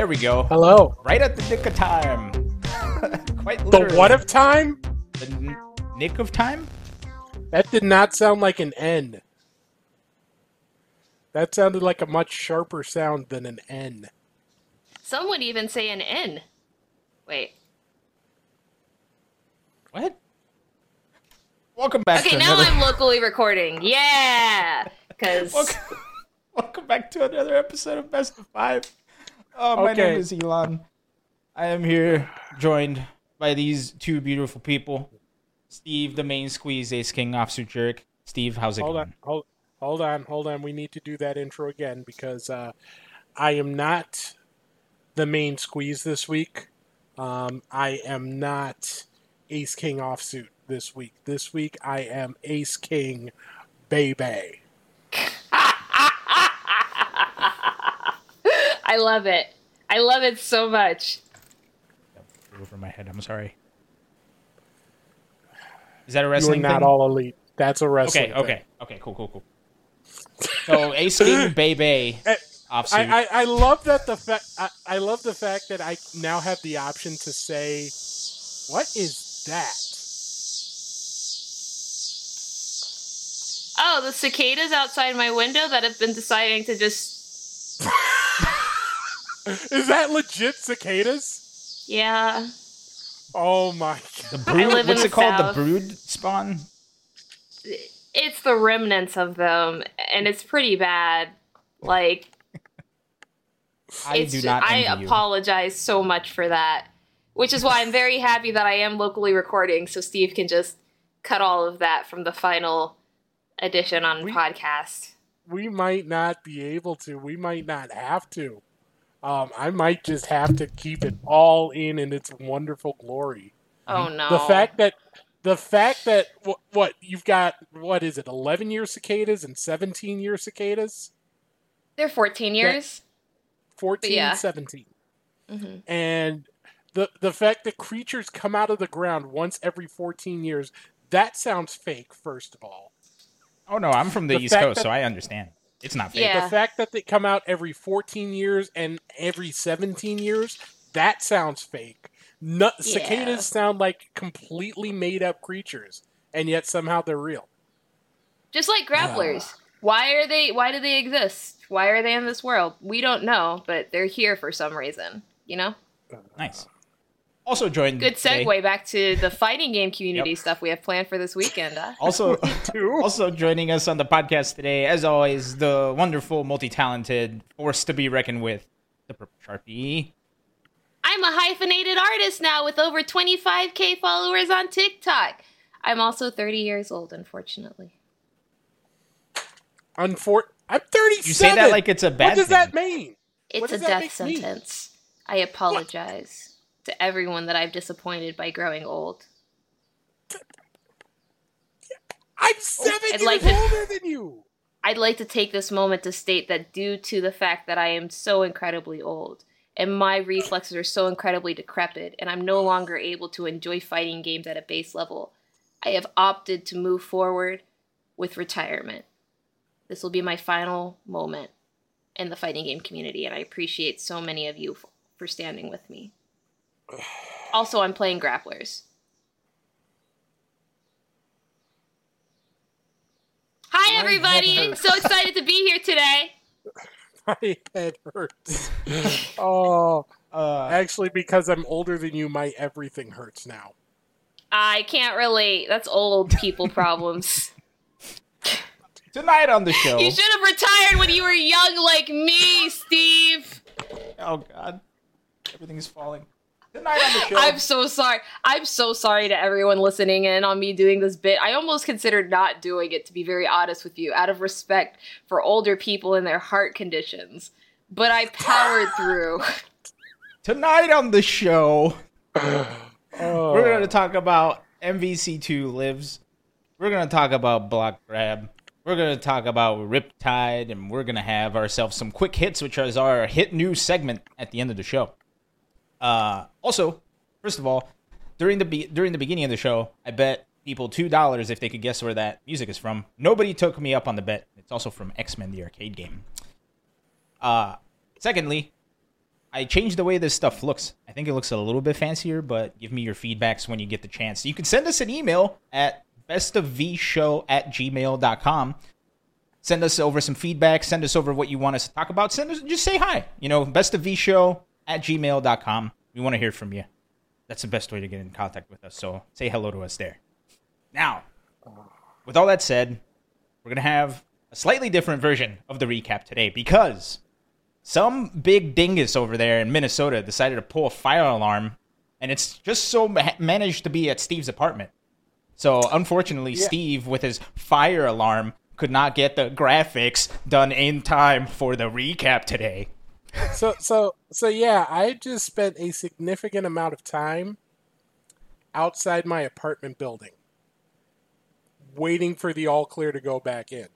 There we go. Hello. Right at the nick of time. Quite The what of time? The n- nick of time? That did not sound like an N. That sounded like a much sharper sound than an N. Some would even say an N. Wait. What? Welcome back Okay, to now another. I'm locally recording. Yeah, because Welcome, welcome back to another episode of Best of Five. Uh, my Okay. name is Elon. I am here joined by these two beautiful people. Steve, the main squeeze, Ace King, Offsuit Jerk. Steve, how's it Hold going? on, hold, hold on, hold on. We need to do that intro again because uh, I am not the main squeeze this week. Um, I am not Ace King offsuit this week. This week I am Ace King baby. I love it. I love it so much. Over my head. I'm sorry. Is that a You are wrestling not thing? all elite. That's a wrestling. okay, thing. okay, okay. Cool, cool, cool. So Ace King, Bebe, Eh, offsuit. I, I, I love that the fact I, I love the fact that I now have the option to say, "What is that?" Oh, the cicadas outside my window that have been deciding to just. Is that legit cicadas? Yeah. Oh my the god! brood. live in What's the it called? South. The brood spawn. It's the remnants of them, and it's pretty bad. Like, I do not I envy you. apologize so much for that. Which is why I'm very happy that I am locally recording, so Steve can just cut all of that from the final edition on We- podcast. We might not be able to. We might not have to. Um, I might just have to keep it all in in its wonderful glory. Oh no! The fact that the fact that what, what you've got what is it 11 year cicadas and 17 year cicadas they're 14 years. 14 yeah. 17 hmm and the the fact that creatures come out of the ground once every 14 years that sounds fake first of all Oh no, I'm from the, The East Coast, that- so I understand. It's not fake. Yeah. the fact that they come out every 14 years and every 17 years that sounds fake no, Yeah. cicadas sound like completely made up creatures and yet somehow they're real Just like grapplers. Why are they? Why do they exist? Why are they in this world? We don't know, but they're here for some reason. You know. Nice. Also joined. Good today- segue back to the fighting game community Yep. stuff we have planned for this weekend. Huh? Also, also joining us on the podcast today, as always, the wonderful, multi-talented, force to be reckoned with, the Purple Sharpie. I'm a hyphenated artist now with over 25k followers on TikTok. I'm also 30 years old, unfortunately. Unfor- I'm 37. You say that like it's a bad thing? What does thing. that mean? It's What a that death make me? sentence. I apologize to everyone that I've disappointed by growing old. I'm seven I'd years like to- older than you. I'd like to take this moment to state that due to the fact that I am so incredibly old and my reflexes are so incredibly decrepit and I'm no longer able to enjoy fighting games at a base level, I have opted to move forward with retirement. This will be my final moment in the fighting game community and I appreciate so many of you for standing with me. Also, I'm playing grapplers. Hi, My everybody! I'm so excited to be here today. My head hurts. oh, Uh, actually, because I'm older than you, my everything hurts now. I can't relate. That's old people problems. tonight on the show. You should have retired when you were young like me, Steve. Oh God, everything's falling. Tonight on the show. I'm so sorry. I'm so sorry to everyone listening in on me doing this bit. I almost considered not doing it, to be very honest with you, out of respect for older people and their heart conditions. But I powered through. Tonight on the show, Oh, we're going to talk about MVC2 lives. We're going to talk about Block Grab. We're going to talk about Riptide, and we're going to have ourselves some quick hits, which is our hit news segment at the end of the show. Uh, also, first of all, during the be- during the beginning of the show, I bet people two dollars if they could guess where that music is from. Nobody took me up on the bet. It's also from X Men: The Arcade Game. Uh, secondly, I changed the way this stuff looks. I think it looks a little bit fancier, but give me your feedbacks when you get the chance. You can send us an email at bestofvshow at gmail.com. Send us over some feedback. Send us over what you want us to talk about. Send us, just say hi. You know, bestofvshow at gmail.com. We want to hear from you. That's the best way to get in contact with us. So say hello to us there. Now, with all that said, we're going to have a slightly different version of the recap today because some big dingus over there in Minnesota decided to pull a fire alarm, and it's just so ma- managed to be at Steve's apartment. So unfortunately, Yeah. Steve, with his fire alarm, could not get the graphics done in time for the recap today. So so so yeah, I just spent a significant amount of time outside my apartment building waiting for the all clear to go back in.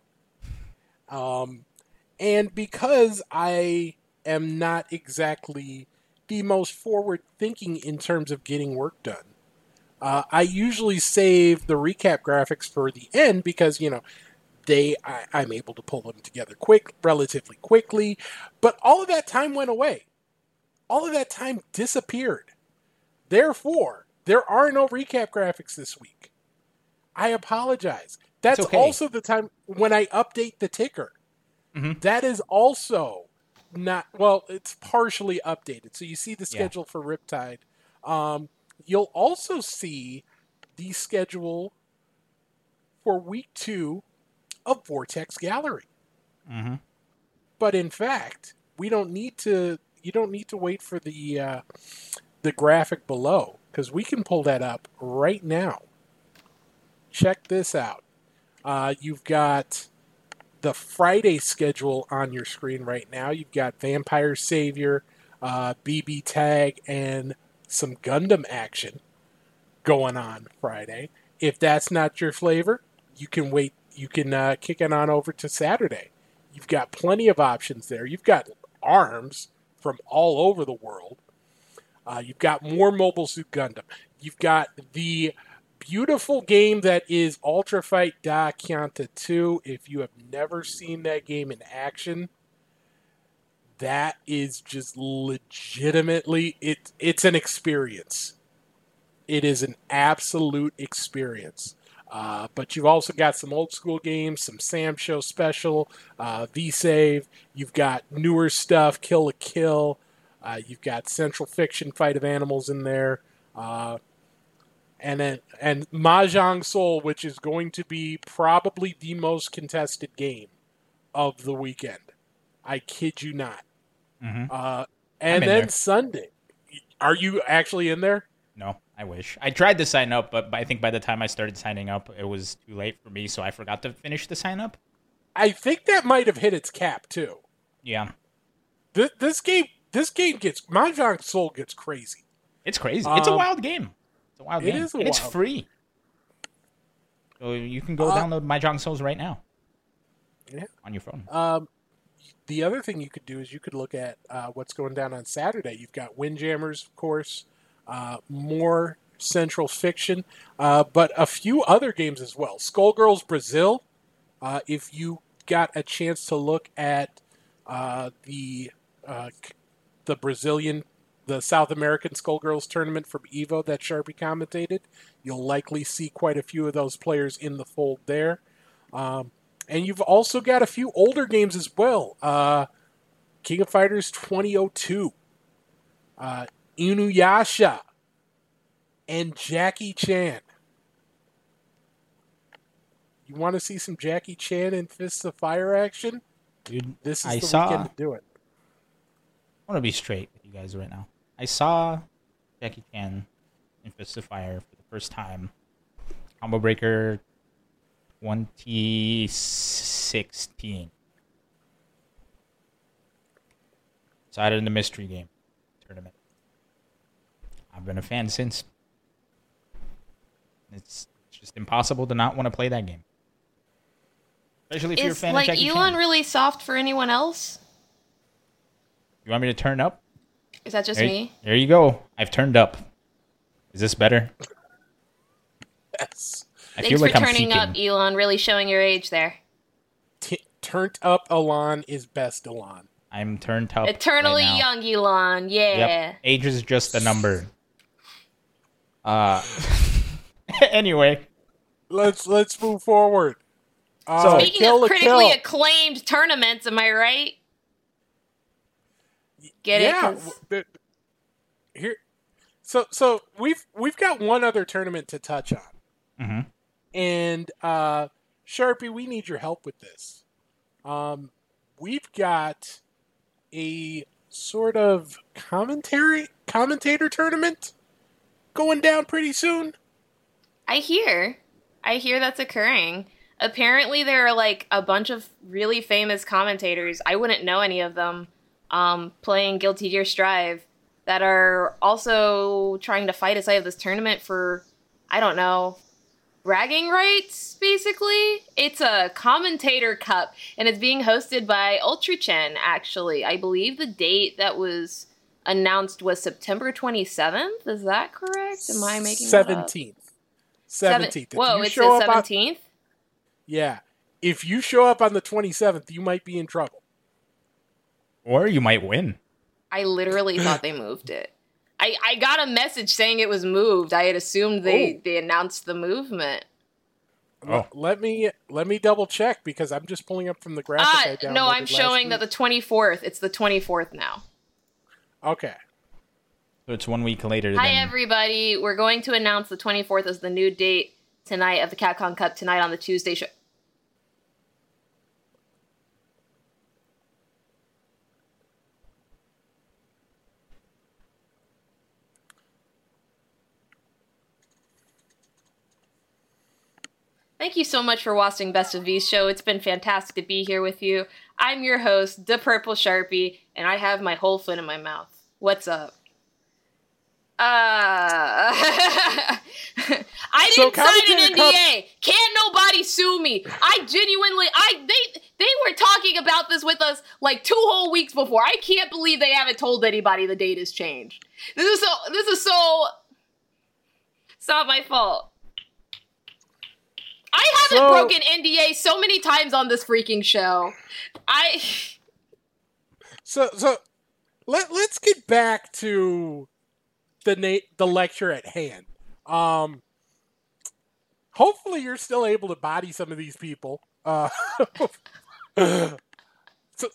Um and because I am not exactly the most forward thinking in terms of getting work done. Uh, I usually save the recap graphics for the end because you know they I, I'm able to pull them together quick, relatively quickly. But all of that time went away. All of that time disappeared. Therefore, there are no recap graphics this week. I apologize. That's okay. also the time when I update the ticker. Mhm. That is also not well. It's partially updated, so you see the Yeah. schedule for Riptide. Um, you'll also see the schedule for week two of Vortex Gallery. Mm-hmm. But in fact, we don't need to. You don't need to wait for the uh, the graphic below because we can pull that up right now. Check this out. Uh, you've got the Friday schedule on your screen right now. You've got Vampire Savior, uh, BB Tag, and some Gundam action going on Friday. If that's not your flavor, you can wait. You can uh, kick it on over to Saturday. You've got plenty of options there. You've got arms from all over the world. Uh, you've got more Mobile Suit Gundam. You've got the beautiful game that is Ultra Fight Da Kyanta 2. If you have never seen that game in action, that is just legitimately it it's an experience. It is an absolute experience. Uh, but you've also got some old school games, some SamSho Special, uh, V Save. You've got newer stuff, Kill la Kill. Uh, you've got Central Fiction Fight of Animals in there. Uh, and then and Mahjong Soul, which is going to be probably the most contested game of the weekend. I kid you not. Mhm. Uh, and then there. Sunday, are you actually in there? No, I wish. I tried to sign up, but I think by the time I started signing up, it was too late for me, so I forgot to finish the sign up. I think that might have hit its cap too. Yeah, This, this game, this game gets Mahjong Soul gets crazy. it's crazy. it's a Um, wild game. It's a wild it game. is a and it's free. So you can go Uh, download Mahjong Souls right now Yeah. on your phone. Um, the other thing you could do is you could look at uh, what's going down on Saturday. You've got Windjammers, of course, uh, more Central Fiction, uh, but a few other games as well. Skullgirls Brazil. Uh, if you got a chance to look at uh, the uh, the Brazilian, the South American Skullgirls tournament from Evo that Sharpie commentated, you'll likely see quite a few of those players in the fold there. Um, and you've also got a few older games as well. King of Fighters 2002, uh, Inuyasha, and Jackie Chan. You want to see some Jackie Chan and Fists of Fire action? Dude, This is I the saw. weekend to do it. I want to be straight with you guys right now. I saw Jackie Chan in Fist of Fire for the first time. Combo Breaker 2016. Side in the mystery game. I've been a fan since. It's it's just impossible to not want to play that game. Especially if you're a Is fan like of Jackie Elon Chan. really soft for anyone else? You want me to turn up? Is that just There, me? there you go. I've turned up. Is this better? Yes. I Thanks feel like for I'm turning peaking. up, Elon. Really showing your age there. T- turned up Elon is best Elon. I'm turned up. Eternally right now. young, Elon. Yeah. Yep. Age is just a number. Uh. anyway, Let's let's move forward. Uh, Speaking Kill of critically Kill. acclaimed tournaments, am I right? Get it? yeah. 'Cause- w- the- Here, so so we've we've got one other tournament to touch on, Mhm. and uh, Sharpie, we need your help with this. Um, we've got a sort of commentary commentator tournament going down pretty soon. I hear. I hear that's occurring. Apparently, there are like a bunch of really famous commentators. I wouldn't know any of them. Um, playing Guilty Gear Strive that are also trying to fight aside of this tournament for, I don't know, bragging rights. Basically, it's a commentator cup, and it's being hosted by Ultra Chen. Actually, I believe the date that was announced was September twenty seventh. Is that correct? Am I making that up? seventeenth? Seventeenth. Whoa, it says seventeenth. Yeah. If you show up on the 27th, you might be in trouble. or you might win. I literally thought they moved it. I, I got a message saying it was moved. I had assumed they, Oh. they announced the movement. Oh. Let me let me double check because I'm just pulling up from the graphic. Ah, I no, I'm last showing that the 24th. It's the 24th now. Okay. So it's one week later. Hi, than, everybody. We're going to announce the 24th as the new date tonight of the Capcom Cup tonight on the Tuesday show. Thank you so much for watching Best of V's show. It's been fantastic to be here with you. I'm your host, The Purple Sharpie, and I have my whole foot in my mouth. What's up? Uh, I So didn't sign an NDA. Can't nobody sue me. I genuinely, I they they were talking about this with us like two whole weeks before. I can't believe they haven't told anybody the date has changed. This is so. This is so. It's not my fault. I haven't So- broken NDA so many times on this freaking show. I So so let let's get back to the na- the lecture at hand. Um hopefully you're still able to body some of these people. Uh so,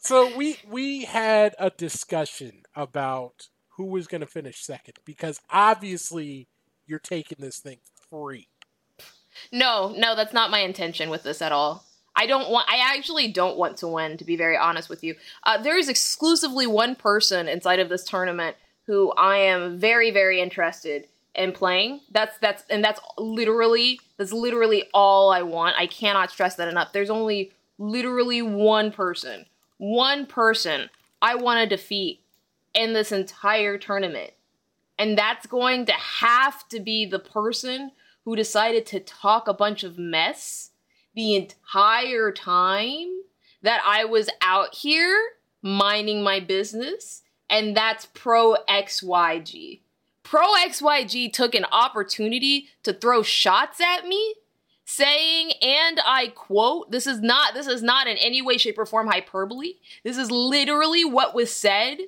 so we we had a discussion about who was going to finish second because obviously you're taking this thing free. no, no, that's not my intention with this at all. I don't want. I actually don't want to win. To be very honest with you, uh, there is exclusively one person inside of this tournament who I am very, very interested in playing. That's that's and that's literally that's literally all I want. I cannot stress that enough. There's only literally one person, one person I want to defeat in this entire tournament. And that's going to have to be the person who decided to talk a bunch of mess the entire time that I was out here minding my business. And that's Pro XYG. Pro XYG took an opportunity to throw shots at me saying and i quote this is not this is not in any way shape or form hyperbole this is literally what was said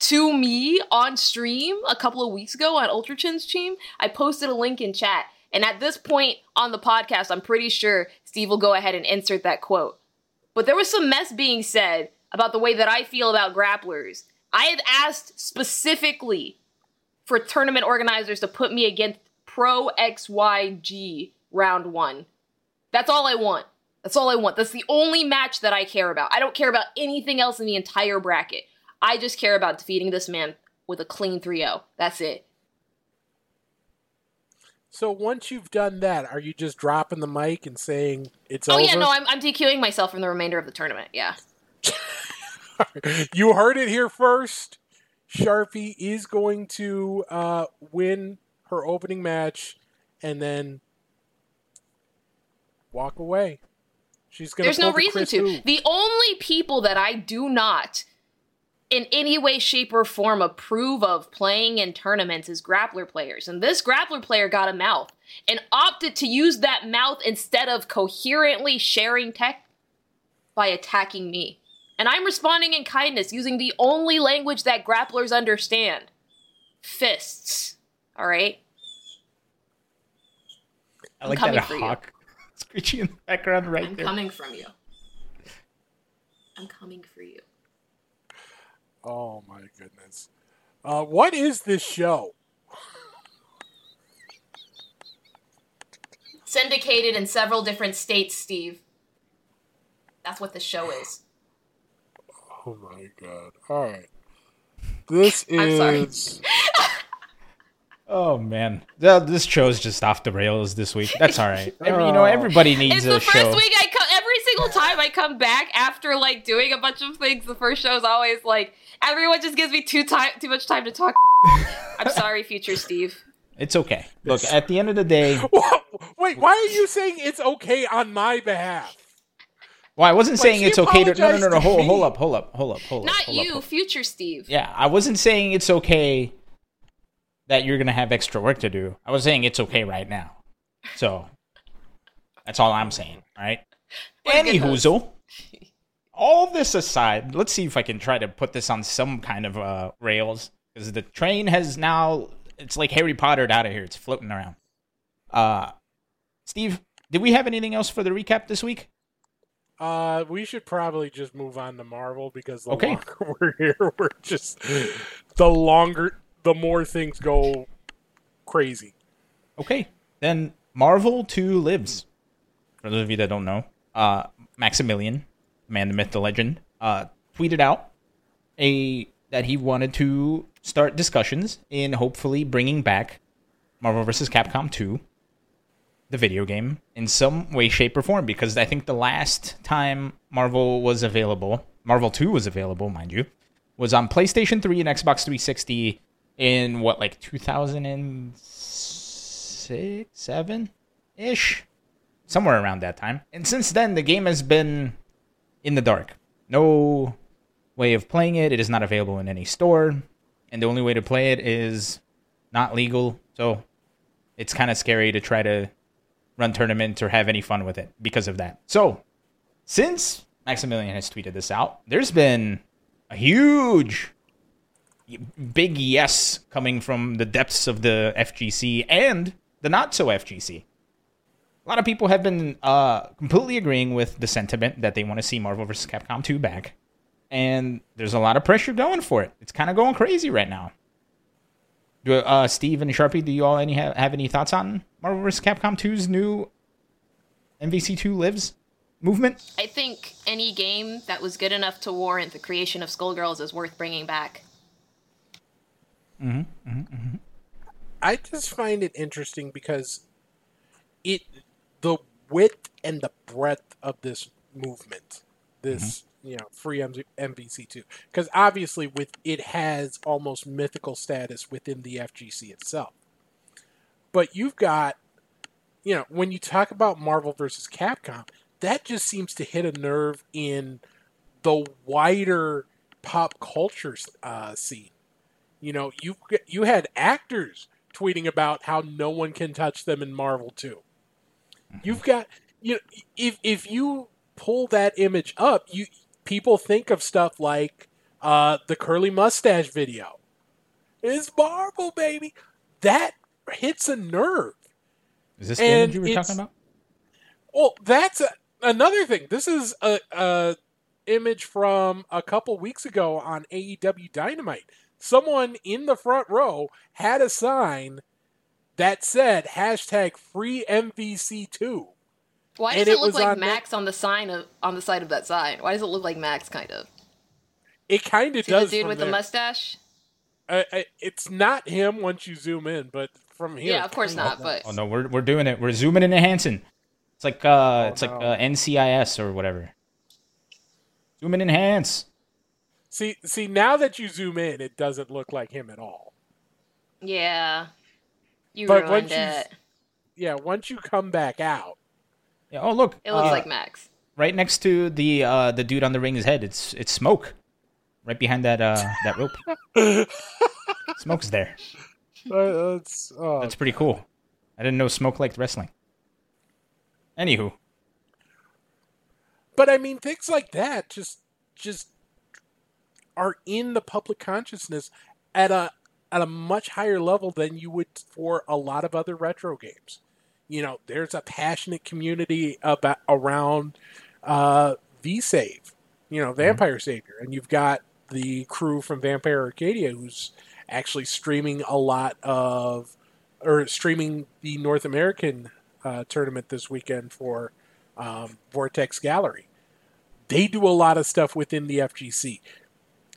to me on stream a couple of weeks ago on ultra chen's stream i posted a link in chat and at this point on the podcast i'm pretty sure steve will go ahead and insert that quote but there was some mess being said about the way that i feel about grapplers i have asked specifically for tournament organizers to put me against Pro XYG round one. That's all I want. That's all I want. That's the only match that I care about. I don't care about anything else in the entire bracket. I just care about defeating this man with a clean 3 0. That's it. So once you've done that, are you just dropping the mic and saying it's Oh, over? yeah, no, I'm, I'm DQing myself from the remainder of the tournament. Yeah. you heard it here first. Sharpie is going to uh, win her opening match and then walk away. She's going to. There's no reason to. The only people that I do not, in any way, shape, or form, approve of playing in tournaments as grappler players. And this grappler player got a mouth and opted to use that mouth instead of coherently sharing tech by attacking me. And I'm responding in kindness using the only language that grapplers understand fists. All right? I like coming that for you. hawk screeching in the background right I'm there. coming from you. I'm coming for you. Oh my goodness. Uh, what is this show? Syndicated in several different states, Steve. That's what the show is. Oh my god. All right. This I'm sorry. is. Oh man, Th- this show's just off the rails this week. That's all right. Every- you know, Oh. everybody needs It's a the first show. week I come every single time I come back after like doing a bunch of things. The first show is always like everyone just gives me too time too much time to talk. I'm sorry, future Steve. It's okay. Look, at the end of the day, Wait, why are you saying it's okay on my behalf? well, I wasn't saying it's okay to. No, no, no, no. Hold, hold up, hold up, hold up, hold up. Not hold you, hold- future Steve. Yeah, I wasn't saying it's okay that you're gonna have extra work to do. I was saying it's okay right now. So that's all I'm saying. All right. What Any hoozle. All this aside, let's see if I can try to put this on some kind of uh, rails because the train has now. It's like Harry Potter out of here. It's floating around. Uh, Steve, did we have anything else for the recap this week? Uh, we should probably just move on to Marvel because the Okay. longer we're here, we're just the longer, the more things go crazy. Okay, then Marvel 2 lives. For those of you that don't know, uh, Maximilian, man, the myth, the legend, uh, tweeted out a that he wanted to start discussions in hopefully bringing back Marvel vs. Capcom 2, the video game, in some way, shape, or form. Because I think the last time Marvel was available, Marvel 2 was available, mind you, was on PlayStation 3 and Xbox 360 in what, like 2006, 7 ish? Somewhere around that time. And since then, the game has been in the dark. No way of playing it. It is not available in any store. And the only way to play it is not legal. So it's kind of scary to try to run tournaments or have any fun with it because of that. So since Maximilian has tweeted this out, there's been a huge big yes coming from the depths of the FGC and the not so FGC. A lot of people have been uh, completely agreeing with the sentiment that they want to see Marvel vs. Capcom 2 back. And there's a lot of pressure going for it. It's kind of going crazy right now. Do, uh, Steve and Sharpie, do you all any have, have any thoughts on Marvel vs. Capcom 2's new MVC2 Lives movement? I think any game that was good enough to warrant the creation of Skullgirls is worth bringing back. Hmm. I just find it interesting because it the width and the breadth of this movement, this you know free MV- MVC two, because obviously with it has almost mythical status within the FGC itself. But you've got, you know, when you talk about Marvel versus Capcom, that just seems to hit a nerve in the wider pop culture uh, scene. You know, you you had actors tweeting about how no one can touch them in Marvel 2. You've got you know, if if you pull that image up, you people think of stuff like uh, the curly mustache video. It's Marvel, baby. That hits a nerve. Is this the image you were talking about? Well, that's a, another thing. This is a, a image from a couple weeks ago on AEW Dynamite. Someone in the front row had a sign that said hashtag free MVC2. Why And does it it look like on Max on the sign of on the side of that sign? Why does it look like Max kind of? It kind of See the does. dude from with the mustache? Uh, uh, it's not him once you zoom in, but from here. Yeah, of course kinda not, does. but Oh no, we're we're doing it. We're zooming and enhancing. It's like uh, it's like uh, NCIS or whatever. Zoom in, enhance. see, see, now that you zoom in, it doesn't look like him at all. yeah. You But ruined once you- it. Yeah, once you come back out, Yeah. Oh look, It looks uh, like Max. right next to the uh the dude on the ring's head. It's it's smoke. Right behind that uh that rope. Smoke's there. uh, that's oh, That's pretty cool. I didn't know smoke liked wrestling. Anywho, But I mean, things like that just just are in the public consciousness at a at a much higher level than you would for a lot of other retro games. You know, there's a passionate community about around uh, V-Save, you know, Vampire Savior, and you've got the crew from Vampire Arcadia who's actually streaming a lot of or streaming the North American uh, tournament this weekend for um, Vortex Gallery. They do a lot of stuff within the FGC.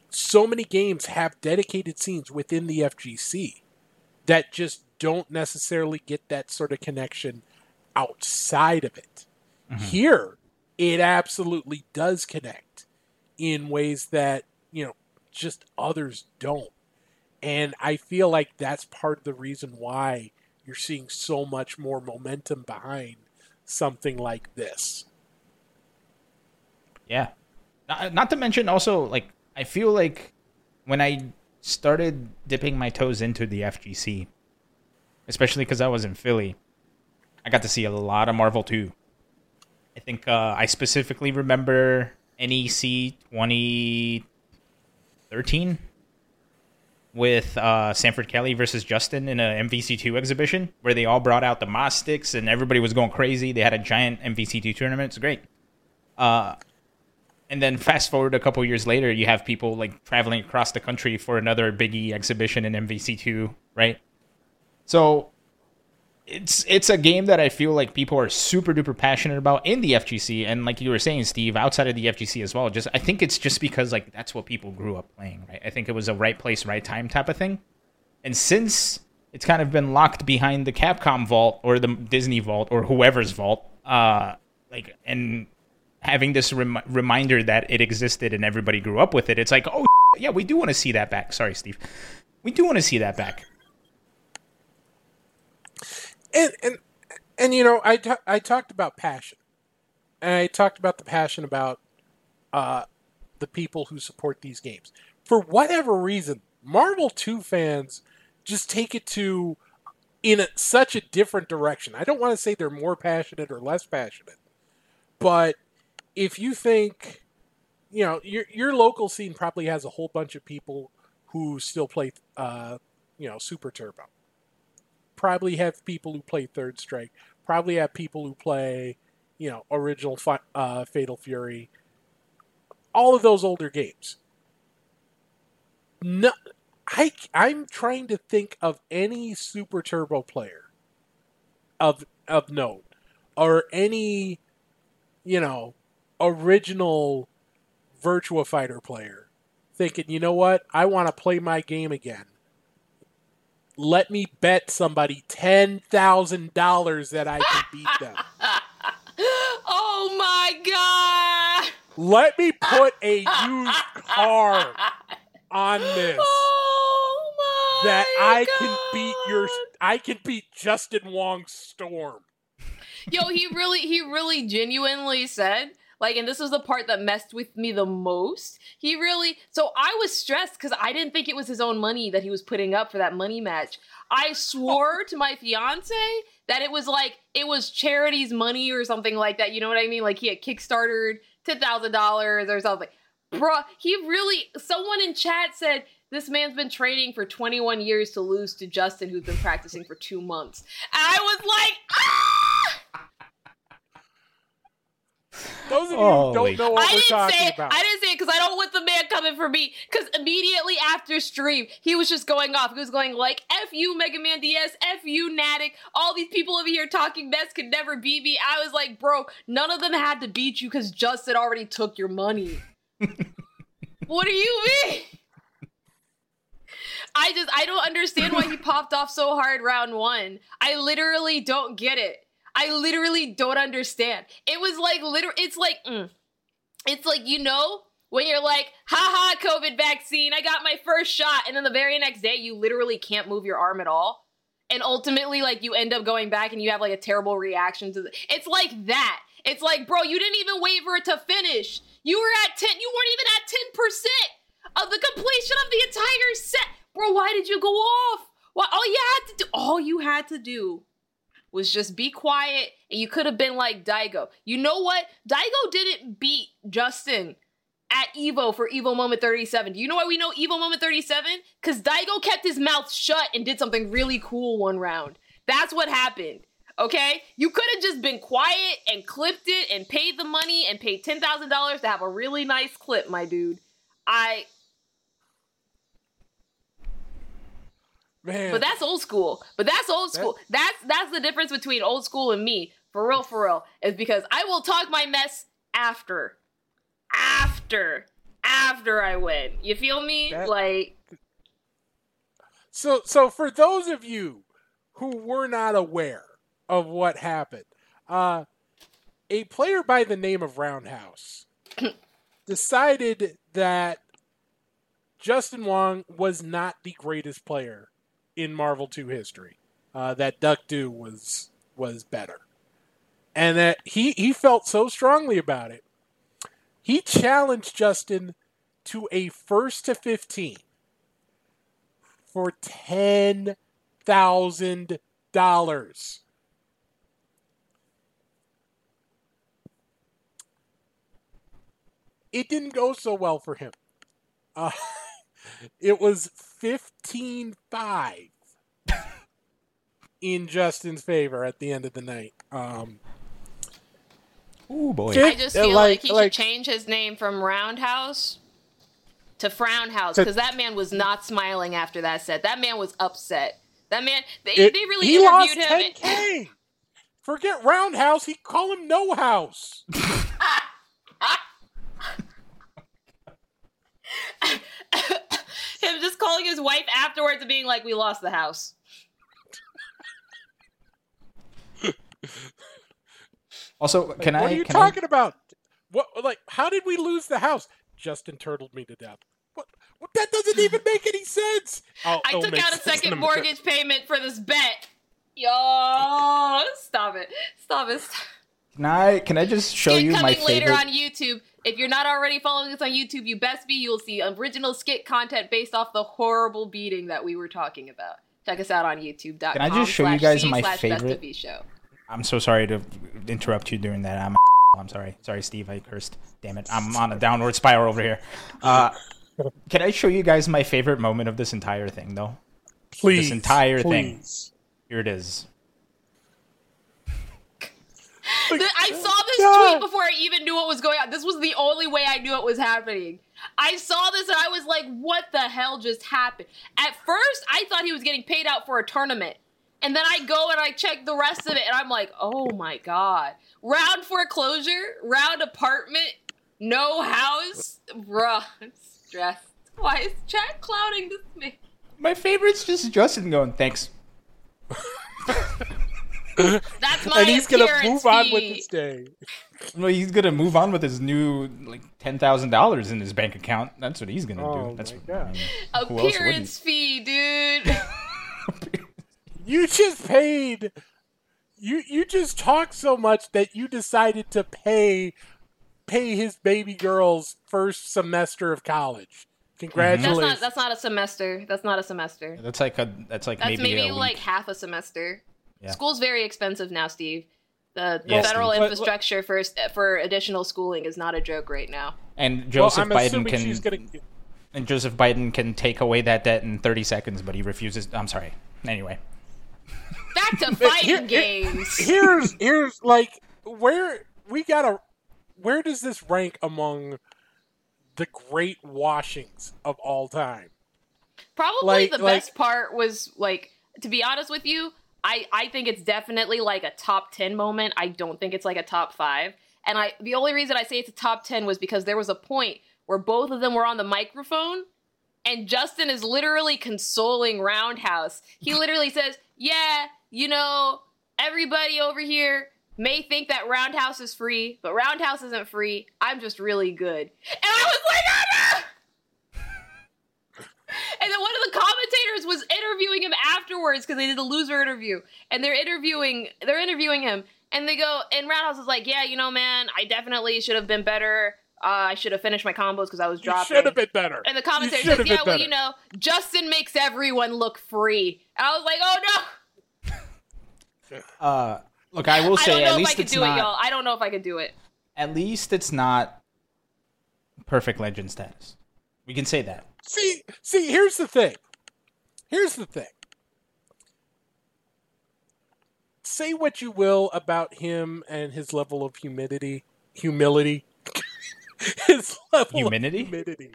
So many games have dedicated scenes within the FGC that just don't necessarily get that sort of connection outside of it. Mm-hmm. Here, it absolutely does connect in ways that, you know, just others don't. And I feel like that's part of the reason why you're seeing so much more momentum behind something like this. Yeah. Not, not to mention also like I feel like when I started dipping my toes into the FGC, especially because I was in Philly, I got to see a lot of Marvel too. I think uh, I specifically remember NEC 2013 with uh, Sanford Kelly versus Justin in a MVC2 exhibition where they all brought out the Moss and everybody was going crazy. They had a giant MVC2 tournament. It's great. Uh, and then fast forward a couple years later, you have people like traveling across the country for another biggie exhibition in MVC2, right? So it's it's a game that I feel like people are super duper passionate about in the FGC, and like you were saying, Steve, outside of the FGC as well. Just I think it's just because like that's what people grew up playing, right? I think it was a right place, right time type of thing. And since it's kind of been locked behind the Capcom vault or the Disney vault or whoever's vault, uh, like and having this rem- reminder that it existed and everybody grew up with it, it's like, oh yeah, we do want to see that back. Sorry, Steve, we do want to see that back and and and you know, I, t- I talked about passion, and I talked about the passion about uh, the people who support these games. For whatever reason, Marvel Two fans just take it to in a, such a different direction. I don't want to say they're more passionate or less passionate, but if you think, you know, your your local scene probably has a whole bunch of people who still play, uh, you know, Super Turbo. Probably have people who play Third Strike, probably have people who play, you know, original uh, Fatal Fury, all of those older games. No, I I'm trying to think of any Super Turbo player of of note or any, you know, original Virtua Fighter player thinking, you know what, I want to play my game again let me bet somebody ten thousand dollars that I can beat them. oh my god! Let me put a used car on this. Oh that I god. can beat your I can beat Justin Wong's storm. Yo, he really he really genuinely said like, and this was the part that messed with me the most. He really, so I was stressed because I didn't think it was his own money that he was putting up for that money match. I swore to my fiance that it was like, it was charity's money or something like that. You know what I mean? Like, he had Kickstartered $10,000 or something. Bruh, he really, someone in chat said, this man's been training for 21 years to lose to Justin, who's been practicing for two months. And I was like, ah! Those of you who don't know what I we're didn't talking say it. about. I didn't say it because I don't want the man coming for me. Because immediately after stream, he was just going off. He was going like, "F you, Mega Man DS, F you, Natic. All these people over here talking mess could never beat me." I was like, "Bro, none of them had to beat you because Justin already took your money." what do you mean? I just I don't understand why he popped off so hard round one. I literally don't get it. I literally don't understand. It was like literally, it's like, mm, it's like you know when you're like, haha, COVID vaccine, I got my first shot, and then the very next day you literally can't move your arm at all, and ultimately like you end up going back and you have like a terrible reaction to the. It's like that. It's like, bro, you didn't even wait for it to finish. You were at ten. You weren't even at ten percent of the completion of the entire set, bro. Why did you go off? Why? All you had to do. All you had to do was just be quiet and you could have been like Daigo. You know what? Daigo didn't beat Justin at Evo for Evo Moment 37. Do you know why we know Evo Moment 37? Because Daigo kept his mouth shut and did something really cool one round. That's what happened. Okay? You could have just been quiet and clipped it and paid the money and paid $10,000 to have a really nice clip, my dude. I. Man, But that's old school. But that's old school. That's that's the difference between old school and me. For real, for real. Is because I will talk my mess after. After. After I win. You feel me? That- like So, so for those of you who were not aware of what happened, uh, a player by the name of Roundhouse decided that Justin Wong was not the greatest player in Marvel 2 history. Uh, that Duc Do was was better, and that he he felt so strongly about it. He challenged Justin to a first to fifteen for ten thousand dollars. It didn't go so well for him. Uh, it was fifteen five in Justin's favor at the end of the night. Um, Oh boy. I just feel like- like, he like- should change his name from Roundhouse to Frown House because that man was not smiling after that set. That man was upset. That man, they, it- they really he lost interviewed him. 10K. Forget Roundhouse. He call him No House. him just calling his wife afterwards and being like, "We lost the house." Also, can what I? What are you can talking about? What like how did we lose the house? Justin turtled me to death. What, what that doesn't even make any sense. Oh, I it'll took out a second mortgage payment for this bet. Yo, stop it, stop it. Stop. I? Can I? Can I just show skit you my coming later on YouTube. If you're not already following us on YouTube, you best be. You'll see original skit content based off the horrible beating that we were talking about. Check us out on YouTube.com. Can I just show you guys C my slash Best favorite- of show. I'm so sorry to interrupt you during that. I'm. I'm sorry. Sorry, Steve. I cursed. Damn it. I'm on a downward spiral over here. Uh, can I show you guys my favorite moment of this entire thing, though? Please, entire thing. Here it is. Like, I saw this God. tweet before I even knew what was going on. This was the only way I knew it was happening. I saw this and I was like, what the hell just happened? At first, I thought he was getting paid out for a tournament. And then I go and I check the rest of it and I'm like, oh my God. Round foreclosure, round apartment, no house. Bruh, I'm stressed. Why is chat clouding this man? My favorite's just Justin going, thanks. That's my and he's gonna appearance move on with his day. Well, he's gonna move on with his new like ten thousand dollars in his bank account. That's what he's gonna Oh do. That's my God. I mean, who else wouldn't? Appearance fee, dude. You just paid. You you just talked so much that you decided to pay pay his baby girl's first semester of college. Mm-hmm. That's Congratulations. not that's not a semester. That's not a semester. That's like a that's like That's maybe, maybe, a week. like half a semester. Yeah. School's very expensive now, Steve. The, the Yes, federal Steve. But- infrastructure for for additional schooling is not a joke right now. and Joseph I'm Biden can she's gonna. and Joseph Biden can take away that debt in thirty seconds, but he refuses. I'm sorry. Anyway, Back to Here- fighting here- games. Here's here's like where we gotta. Where does this rank among the great washings of all time? Probably like- the like- best part was like to be honest with you, I I think it's definitely like a top 10 moment. I don't think it's like a top 5. And I the only reason I say it's a top 10 was because there was a point where both of them were on the microphone and Justin is literally consoling Roundhouse. He literally says, "Yeah, you know, everybody over here may think that Roundhouse is free, but Roundhouse isn't free. I'm just really good." And I was like, "Ah!" And then one of the commentators was interviewing him afterwards because they did the loser interview, and they're interviewing they're interviewing him, and they go and Roundhouse is like, yeah, you know, man, I definitely should have been better. Uh, I should have finished my combos because I was dropping. should have been better. And the You commentator should says, yeah, well, better. you know, Justin makes everyone look free. And I was like, oh no, uh, look, I will I say don't know at if I least could it's do not. it, y'all. I don't know if I could do it. At least it's not perfect legend status. We can say that. See, see, here's the thing. Here's the thing. Say what you will about him and his level of humidity, humility, his level Humidity? of humidity.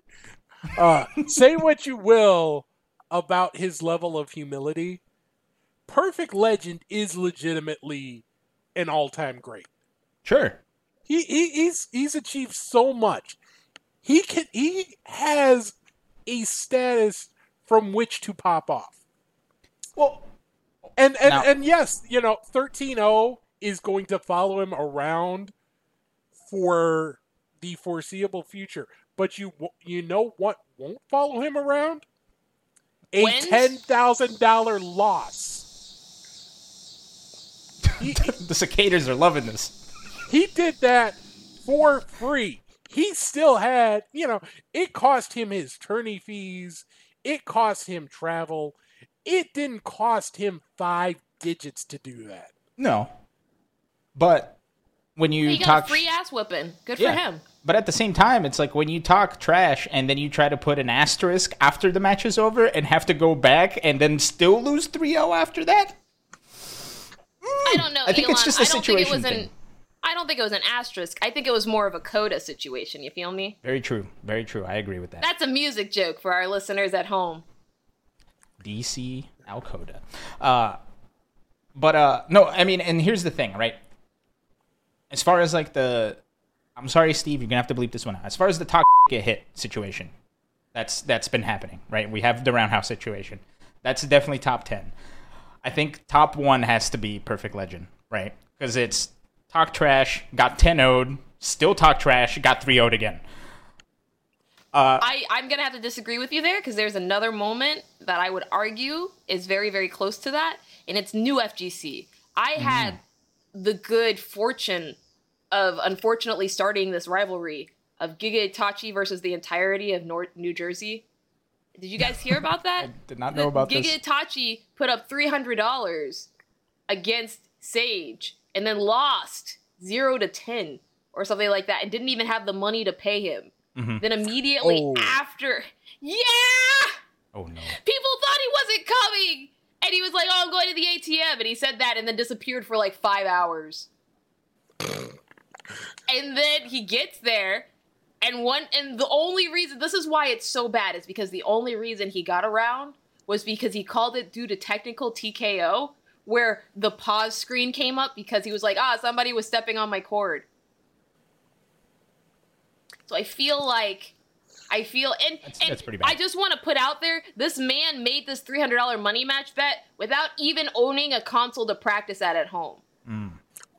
Uh, say what you will about his level of humility. Perfect Legend is legitimately an all-time great. Sure. He, he he's he's achieved so much. He can he has a status from which to pop off. Well, And and, Now- and yes, you know, 13-0 is going to follow him around for the foreseeable future. But you you know what won't follow him around? A Wins? ten thousand dollar loss. He, the cicadas are loving this. he did that for free. He still had, you know, it cost him his attorney fees. It cost him travel. It didn't cost him five digits to do that. No. But when you He talk free ass whipping. Good Yeah. for him. But at the same time, it's like when you talk trash and then you try to put an asterisk after the match is over and have to go back and then still lose 3-0 after that? I don't know. I think Elon. it's just a I don't think it situation was an. I don't think it was an asterisk. I think it was more of a coda situation. You feel me? Very true. Very true. I agree with that. That's a music joke for our listeners at home. DC al coda. Uh, but uh, no, I mean, and here's the thing, right? As far as like the, I'm sorry, Steve, you're gonna have to bleep this one out. As far as the talk get hit situation, that's that's been happening, right? We have the roundhouse situation. That's definitely top ten. I think top one has to be Perfect Legend, right? Because it's talk trash, got 10 0'd, still talk trash, got 3 0'd again. Uh, I, I'm gonna have to disagree with you there because there's another moment that I would argue is very, very close to that, and it's new FGC. I mm. had the good fortune of unfortunately starting this rivalry of Giga Itachi versus the entirety of North New Jersey. Did you guys hear about that? Did not know about Giga this. Itachi put up three hundred dollars against Sage and then lost zero to ten or something like that, and didn't even have the money to pay him. Mm-hmm. Then immediately Oh. after, yeah, Oh no. people thought he wasn't coming, and he was like, "Oh, I'm going to the ATM," and he said that, and then disappeared for like five hours. and then he gets there, and one, and the only reason this is why it's so bad is because the only reason he got around was because he called it due to technical TKO, where the pause screen came up because he was like, "Ah, somebody was stepping on my cord." So I feel like I feel and, That's- and that's pretty bad. I just want to put out there this man made this three hundred dollar money match bet without even owning a console to practice at at home.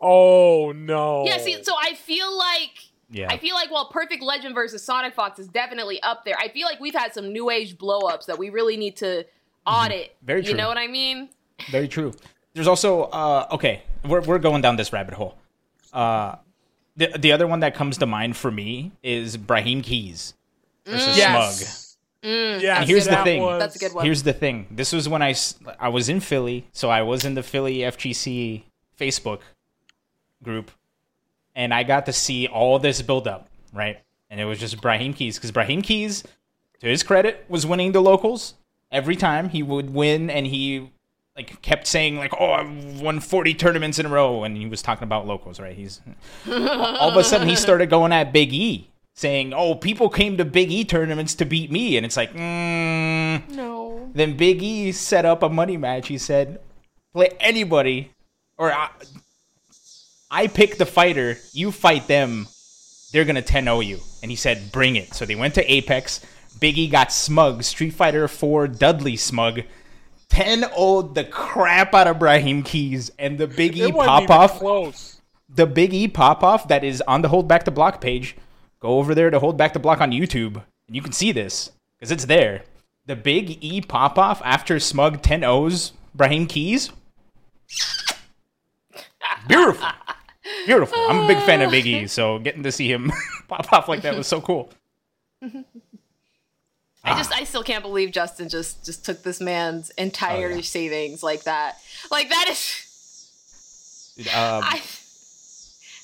Oh no. Yeah, see, so I feel like Yeah. I feel like while Perfect Legend versus SonicFox is definitely up there, I feel like we've had some new age blow ups that we really need to audit. Mm-hmm. Very true. You know what I mean? Very true. There's also uh okay, we're we're going down this rabbit hole. Uh the the other one that comes to mind for me is Brahim Keys versus Smug. Yes. Mm, Yes, And here's the thing. was- That's a good one. Here's the thing. This was when I I was in Philly, so I was in the Philly FGC Facebook group, and I got to see all this build up, right? And it was just Brahim Keys because Brahim Keys, to his credit, was winning the locals every time he would win, and he like kept saying like, "Oh, I've won 40 tournaments in a row," and he was talking about locals, right? He's all of a sudden he started going at Big E, saying, "Oh, people came to Big E tournaments to beat me," and it's like, mm. No. then Big E set up a money match. He said, "Play anybody, or I, I pick the fighter, you fight them, they're gonna 10-0 you." And he said, "Bring it." So they went to Apex. Big E got Smug, Street Fighter 4 Dudley Smug. 10 0 the crap out of Brahim Keys and the Big E It wasn't pop off. Close. the Big E pop off that is on the Hold Back the Block page. Go over there to Hold Back the Block on YouTube, and you can see this because it's there. The Big E pop off after Smug 10 O's Brahim Keys. Beautiful. Beautiful. I'm a big fan of Big E, so getting to see him pop off like that was so cool. I just I still can't believe Justin just just took this man's entire Oh, yeah. savings like that. Like that is Um, I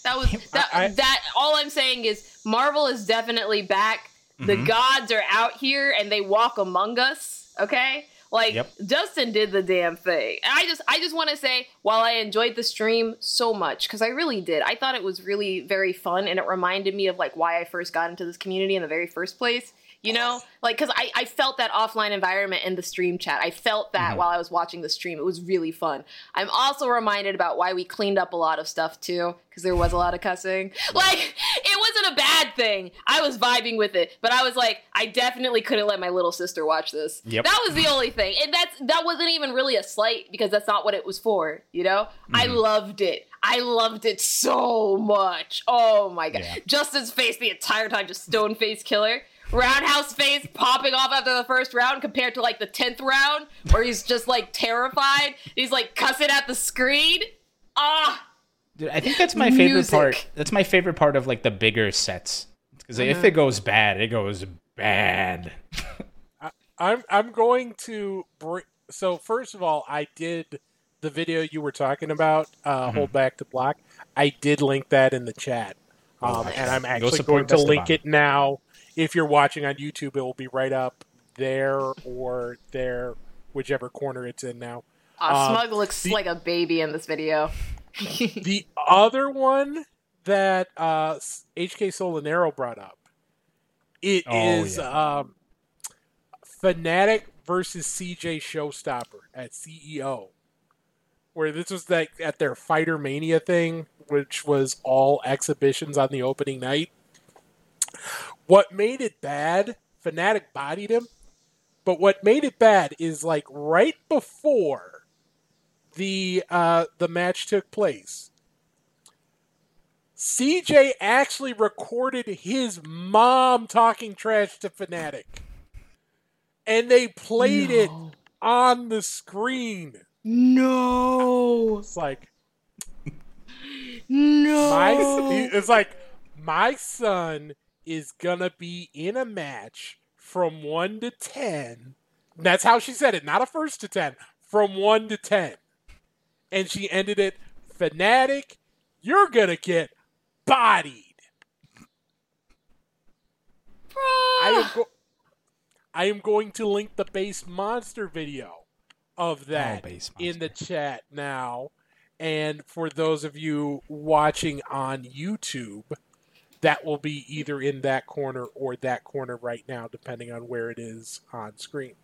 that was that. I- that all I'm saying is Marvel is definitely back. The Mhm. gods are out here and they walk among us. Okay, like Yep. Justin did the damn thing. And I just I just want to say while I enjoyed the stream so much because I really did. I thought it was really very fun and it reminded me of like why I first got into this community in the very first place. You know, like because I, I felt that offline environment in the stream chat. I felt that Mhm. while I was watching the stream. It was really fun. I'm also reminded about why we cleaned up a lot of stuff too, because there was a lot of cussing. Like, it wasn't a bad thing. I was vibing with it, but I was like, I definitely couldn't let my little sister watch this. Yep. That was the only thing, and that's that wasn't even really a slight because that's not what it was for. You know, I Mhm. loved it. I loved it so much. Oh my god, Yeah. Justin's face the entire time, just stone face killer. Roundhouse face popping off after the first round compared to like the tenth round where he's just like terrified. He's like cussing at the screen. Ah, Dude, I think that's my favorite Music. part. That's my favorite part of like the bigger sets. Because Mm-hmm. if it goes bad, it goes bad. I'm I'm going to bring. So first of all, I did the video you were talking about. Uh, Mm-hmm. Hold back to block. I did link that in the chat, um, and I'm actually going to link it now. If you're watching on YouTube, it will be right up there or there, whichever corner it's in now. Ah, Um, Smug looks the- like a baby in this video. The other one that uh, HK Solanero brought up, it is Oh, yeah. um, Fanatiq versus CJ Showstopper at CEO, where this was like at their Fighter Mania thing, which was all exhibitions on the opening night. What made it bad? Fanatiq bodied him, but what made it bad is like right before the uh, the match took place. CJ actually recorded his mom talking trash to Fanatiq. And they played it on the screen. No, It's like no. my it's like my son is gonna be in a match from one to ten. That's how she said it, not a first to ten, from one to ten. And she ended it, Fanatiq, you're gonna get bodied. I am go- I am going to link the base monster video of oh, that base in the chat now. And for those of you watching on YouTube, that will be either in that corner or that corner right now, depending on where it is on screen.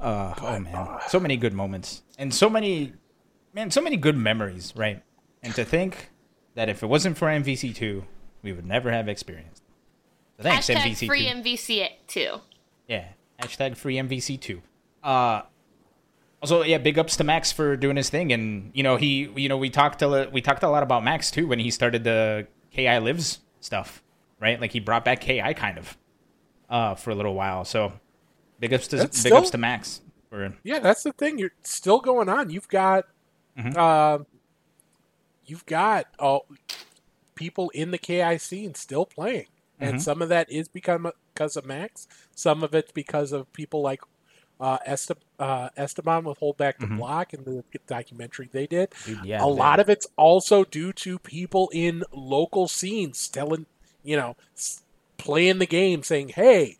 Uh, oh man, so many good moments and so many, man, so many good memories, right? And to think that if it wasn't for MVC two, we would never have experienced. So thanks Hashtag MVC free two. MVC too. Yeah, hashtag free MVC two. Uh, also, yeah, big ups to Max for doing his thing, and you know he, you know, we talked a we talked a lot about Max too when he started the KI lives stuff, right? Like he brought back KI kind of, uh, for a little while. So big ups to That's big ups to Max for Yeah, that's the thing. You're still going on. You've got, Mhm. uh, you've got uh, people in the KI scene still playing, and Mhm. some of that is become because of Max. Some of it's because of people like uh, uh, Esteban with Hold Back the Mhm. Block and the documentary they did. Yeah, a lot of it's also due to people in local scenes telling, you know, playing the game, saying, "Hey,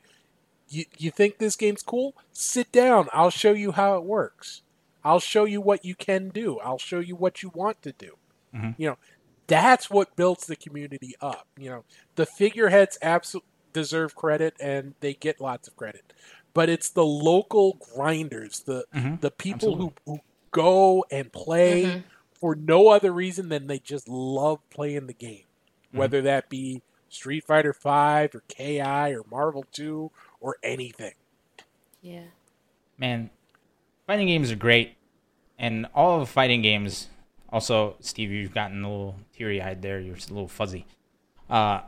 you you think this game's cool? Sit down. I'll show you how it works. I'll show you what you can do. I'll show you what you want to do." Mhm. You know, that's what builds the community up. You know, the figureheads absolutely deserve credit and they get lots of credit. But it's the local grinders, the Mhm. the people who, who go and play Mhm. for no other reason than they just love playing the game, whether that be Street Fighter Five or KI or Marvel Two or anything. Yeah. man, fighting games are great, and all of fighting games. Also, Steve, you've gotten a little teary eyed there. You're just a little fuzzy. Uh,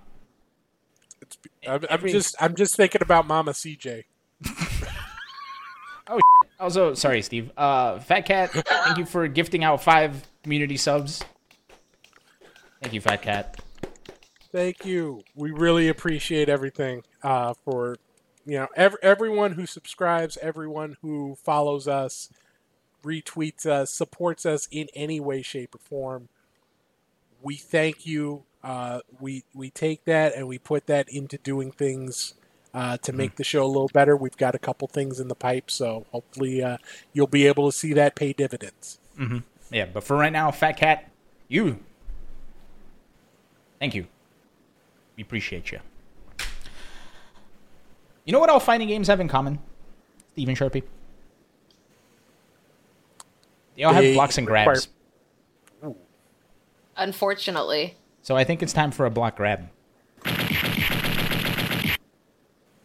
It's, I'm, I'm just I'm just thinking about Mama CJ. Also, sorry, Steve. Uh, Fat Cat, thank you for gifting out five community subs. Thank you, Fat Cat. Thank you. We really appreciate everything uh, for you know ev- everyone who subscribes, everyone who follows us, retweets us, supports us in any way, shape, or form. we thank you. Uh, we we take that and we put that into doing things uh, to make the show a little better. We've got a couple things in the pipe, so hopefully uh, you'll be able to see that pay dividends. Mm-hmm. Yeah, but for right now, Fat Cat, you. Thank you. We appreciate you. You know what all fighting games have in common? Stephen Sharpie? They all have They blocks and require- grabs. Unfortunately. So I think it's time for a block grab.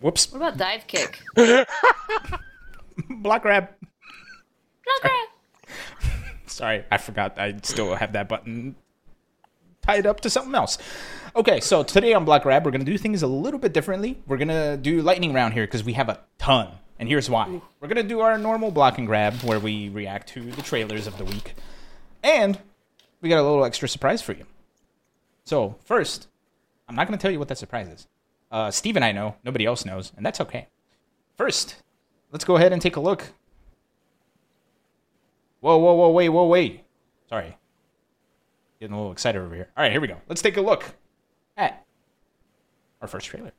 Whoops. What about dive kick? Block grab. Okay. Sorry, I forgot. I still have that button tied up to something else. Okay, so today on Block Grab, we're going to do things a little bit differently. We're going to do lightning round here because we have a ton. And here's why. We're going to do our normal block and grab where we react to the trailers of the week. And we got a little extra surprise for you. So, first, I'm not going to tell you what that surprise is. Uh, Steve and I know, nobody else knows, and that's okay. First, let's go ahead and take a look Whoa, whoa, whoa, wait, whoa, wait. Sorry. Getting a little excited over here. All right, here we go. Let's take a look at our first trailer.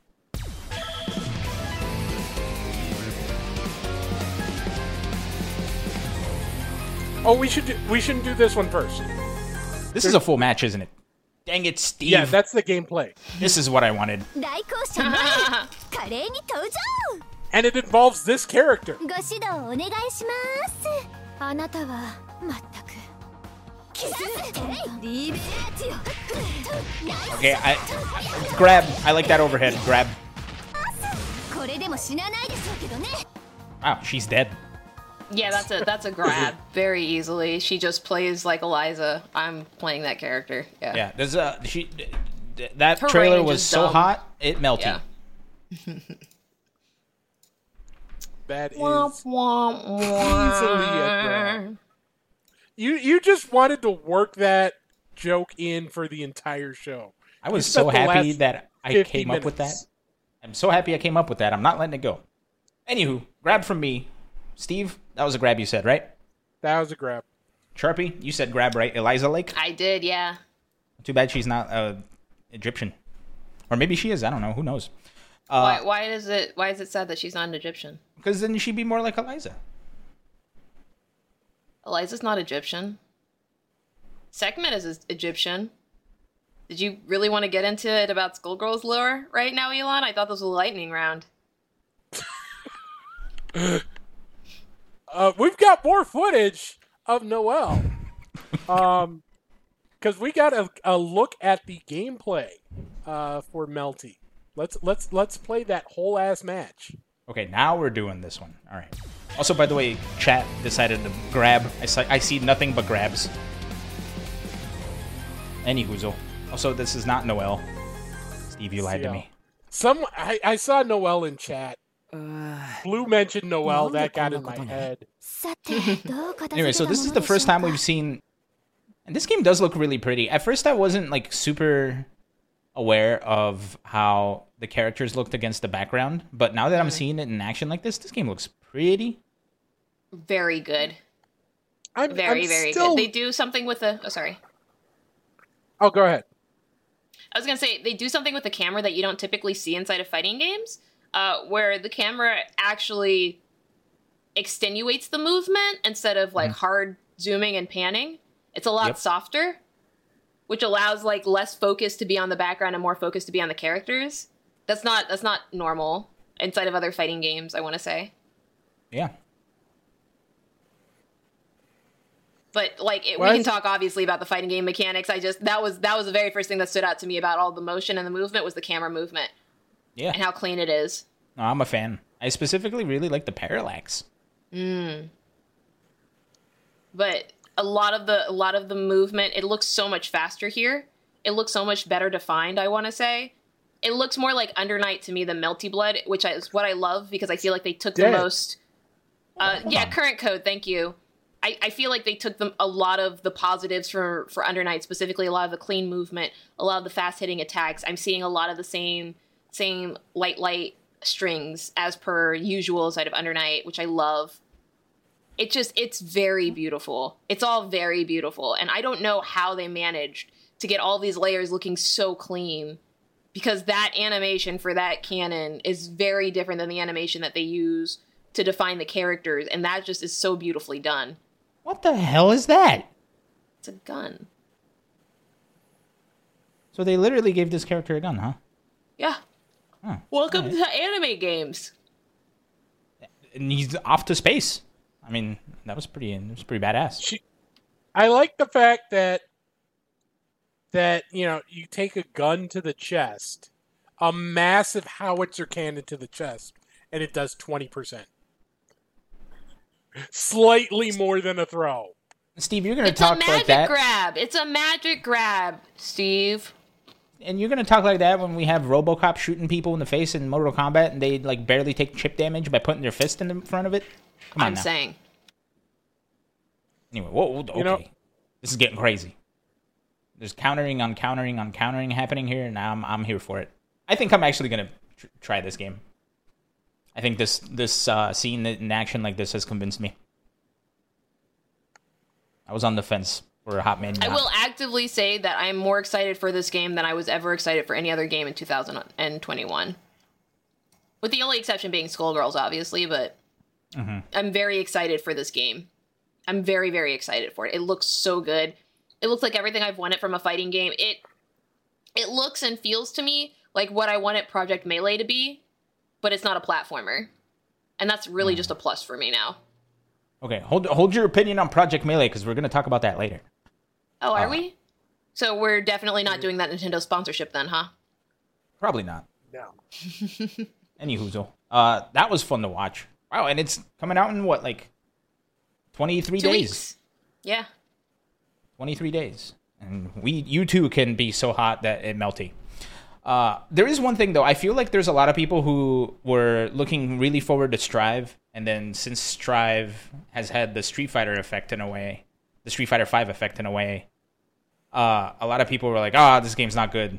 Oh, we should do, we shouldn't do this one first. This is a full match, isn't it? Dang it, Steve. Yeah, that's the gameplay. This is what I wanted. and it involves this character. Okay, I, I grab. I like that overhead. Grab. Wow, she's dead. Yeah, that's a that's a grab very easily. She just plays like Eliza. I'm playing that character. Yeah. Yeah, there's a she. That Her trailer was so dumb. hot it melted. Yeah. That is Womp, easily a grab. You you just wanted to work that joke in for the entire show. I was so happy that I 50 came up with that. I'm so happy I came up with that. I'm not letting it go. Anywho, grab from me. Steve, that was a grab you said, right? That was a grab. Sharpie, you said grab, right? Eliza Lake? I did, yeah. Too bad she's not uh, Egyptian. Or maybe she is. I don't know. Who knows? Uh, why why is it why is it sad that she's not an Egyptian? Because then she'd be more like Eliza. Eliza's not Egyptian. Sekhmet is is Egyptian. Did you really want to get into it about Skullgirls lore right now, Elon? I thought this was a lightning round. Uh, we've got more footage of Noel. Um, because we got a, a look at the gameplay uh, for Melty. Let's let's let's play that whole ass match. Okay, now we're doing this one. All right. Also, by the way, chat decided to grab. I, see, I see nothing but grabs. Any hoozle. Also, this is not Noel. Steve, you lied to me. Some I, I saw Noel in chat. Blue mentioned Noel. That got in my head. anyway, so this is the first time we've seen. And this game does look really pretty. At first, I wasn't like super aware of how the characters looked against the background, but now that I'm mm-hmm. seeing it in action like this, this game looks pretty. Very good. I'm, very, I'm very still... good. They do something with the. Oh, sorry. Oh, go ahead. I was gonna say they do something with the camera that you don't typically see inside of fighting games uh, where the camera actually extenuates the movement instead of like hard zooming and panning. It's a lot Yep. softer, which allows like less focus to be on the background and more focus to be on the characters. That's not that's not normal inside of other fighting games. I want to say, Yeah. but like it, we can talk obviously about the fighting game mechanics. I just that was that was the very first thing that stood out to me about all the motion and the movement was the camera movement Yeah. and how clean it is. No, I'm a fan. I specifically really like the parallax. but a lot of the a lot of the movement it looks so much faster here it looks so much better defined i want to say it looks more like under night to me than melty blood which is what i love because i feel like they took Dead. the most uh, yeah current code thank you I, I feel like they took them a lot of the positives for for under night specifically a lot of the clean movement a lot of the fast hitting attacks i'm seeing a lot of the same same light light strings as per usual side of under night which i love it just it's very beautiful it's all very beautiful and i don't know how they managed to get all these layers looking so clean because that animation for that cannon is very different than the animation that they use to define the characters and that just is so beautifully done. What the hell is that? It's a gun. So they literally gave this character a gun, huh? Yeah. Huh. Welcome to anime games. And he's off to space. I mean, that was pretty. That was pretty badass. She, I like the fact that that you know you take a gun to the chest, a massive howitzer cannon to the chest, and it does twenty percent, slightly more than a throw. Steve, you're gonna It's a talk magic like that, grab. It's a magic grab, Steve. And you're gonna talk like that when we have RoboCop shooting people in the face in Mortal Kombat, and they like barely take chip damage by putting their fist in the front of it. Come on I'm now. saying. Anyway, whoa, whoa, okay. You know- this is getting crazy. There's countering on countering on countering happening here, and I'm I'm here for it. I think I'm actually gonna tr- try this game. I think this this uh, scene in action like this has convinced me. I was on the fence for a hot man. I will actively say that I am more excited for this game than I was ever excited for any other game in 2021. With the only exception being Skullgirls, obviously, but mm-hmm. I'm very excited for this game. I'm very, very excited for it. It looks so good. It looks like everything I've wanted from a fighting game. It it looks and feels to me like what I wanted Project Melee to be, but it's not a platformer. And that's really mm. just a plus for me now. Okay, hold hold your opinion on Project Melee because we're gonna talk about that later. Oh, are Uh, we? So we're definitely not doing that Nintendo sponsorship then, huh? Probably not. No, Any hoozle. Uh, that was fun to watch. Wow, and it's coming out in what like twenty three Two days. weeks. Yeah. 23 days. And we, you too, can be so hot that it melty. Uh, there is one thing though. I feel like there's a lot of people who were looking really forward to Strive, and then since Strive has had the Street Fighter effect in a way, the Street Fighter Five effect in a way, uh, a lot of people were like, "Ah, this game's not good."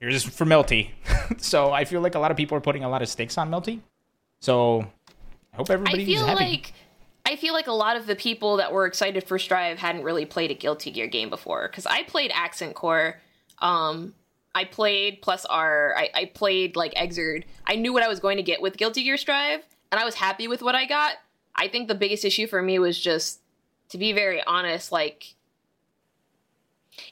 You're just for Melty. so I feel like a lot of people are putting a lot of stakes on Melty. So I hope I everybody's feel happy. like I feel like a lot of the people that were excited for Strive hadn't really played a Guilty Gear game before. Because I played Accent Core, um, I played Plus R, I, I played like Xrd. I knew what I was going to get with Guilty Gear Strive, and I was happy with what I got. I think the biggest issue for me was just, to be very honest, like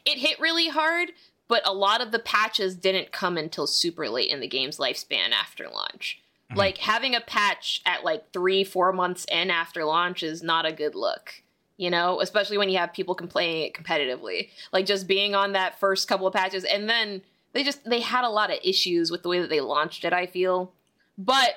it hit really hard, but a lot of the patches didn't come until super late in the game's lifespan after launch. Mm-hmm. Like having a patch at like three, four months in after launch is not a good look. You know, especially when you have people complaining it competitively. Like just being on that first couple of patches, and then they just they had a lot of issues with the way that they launched it. I feel, but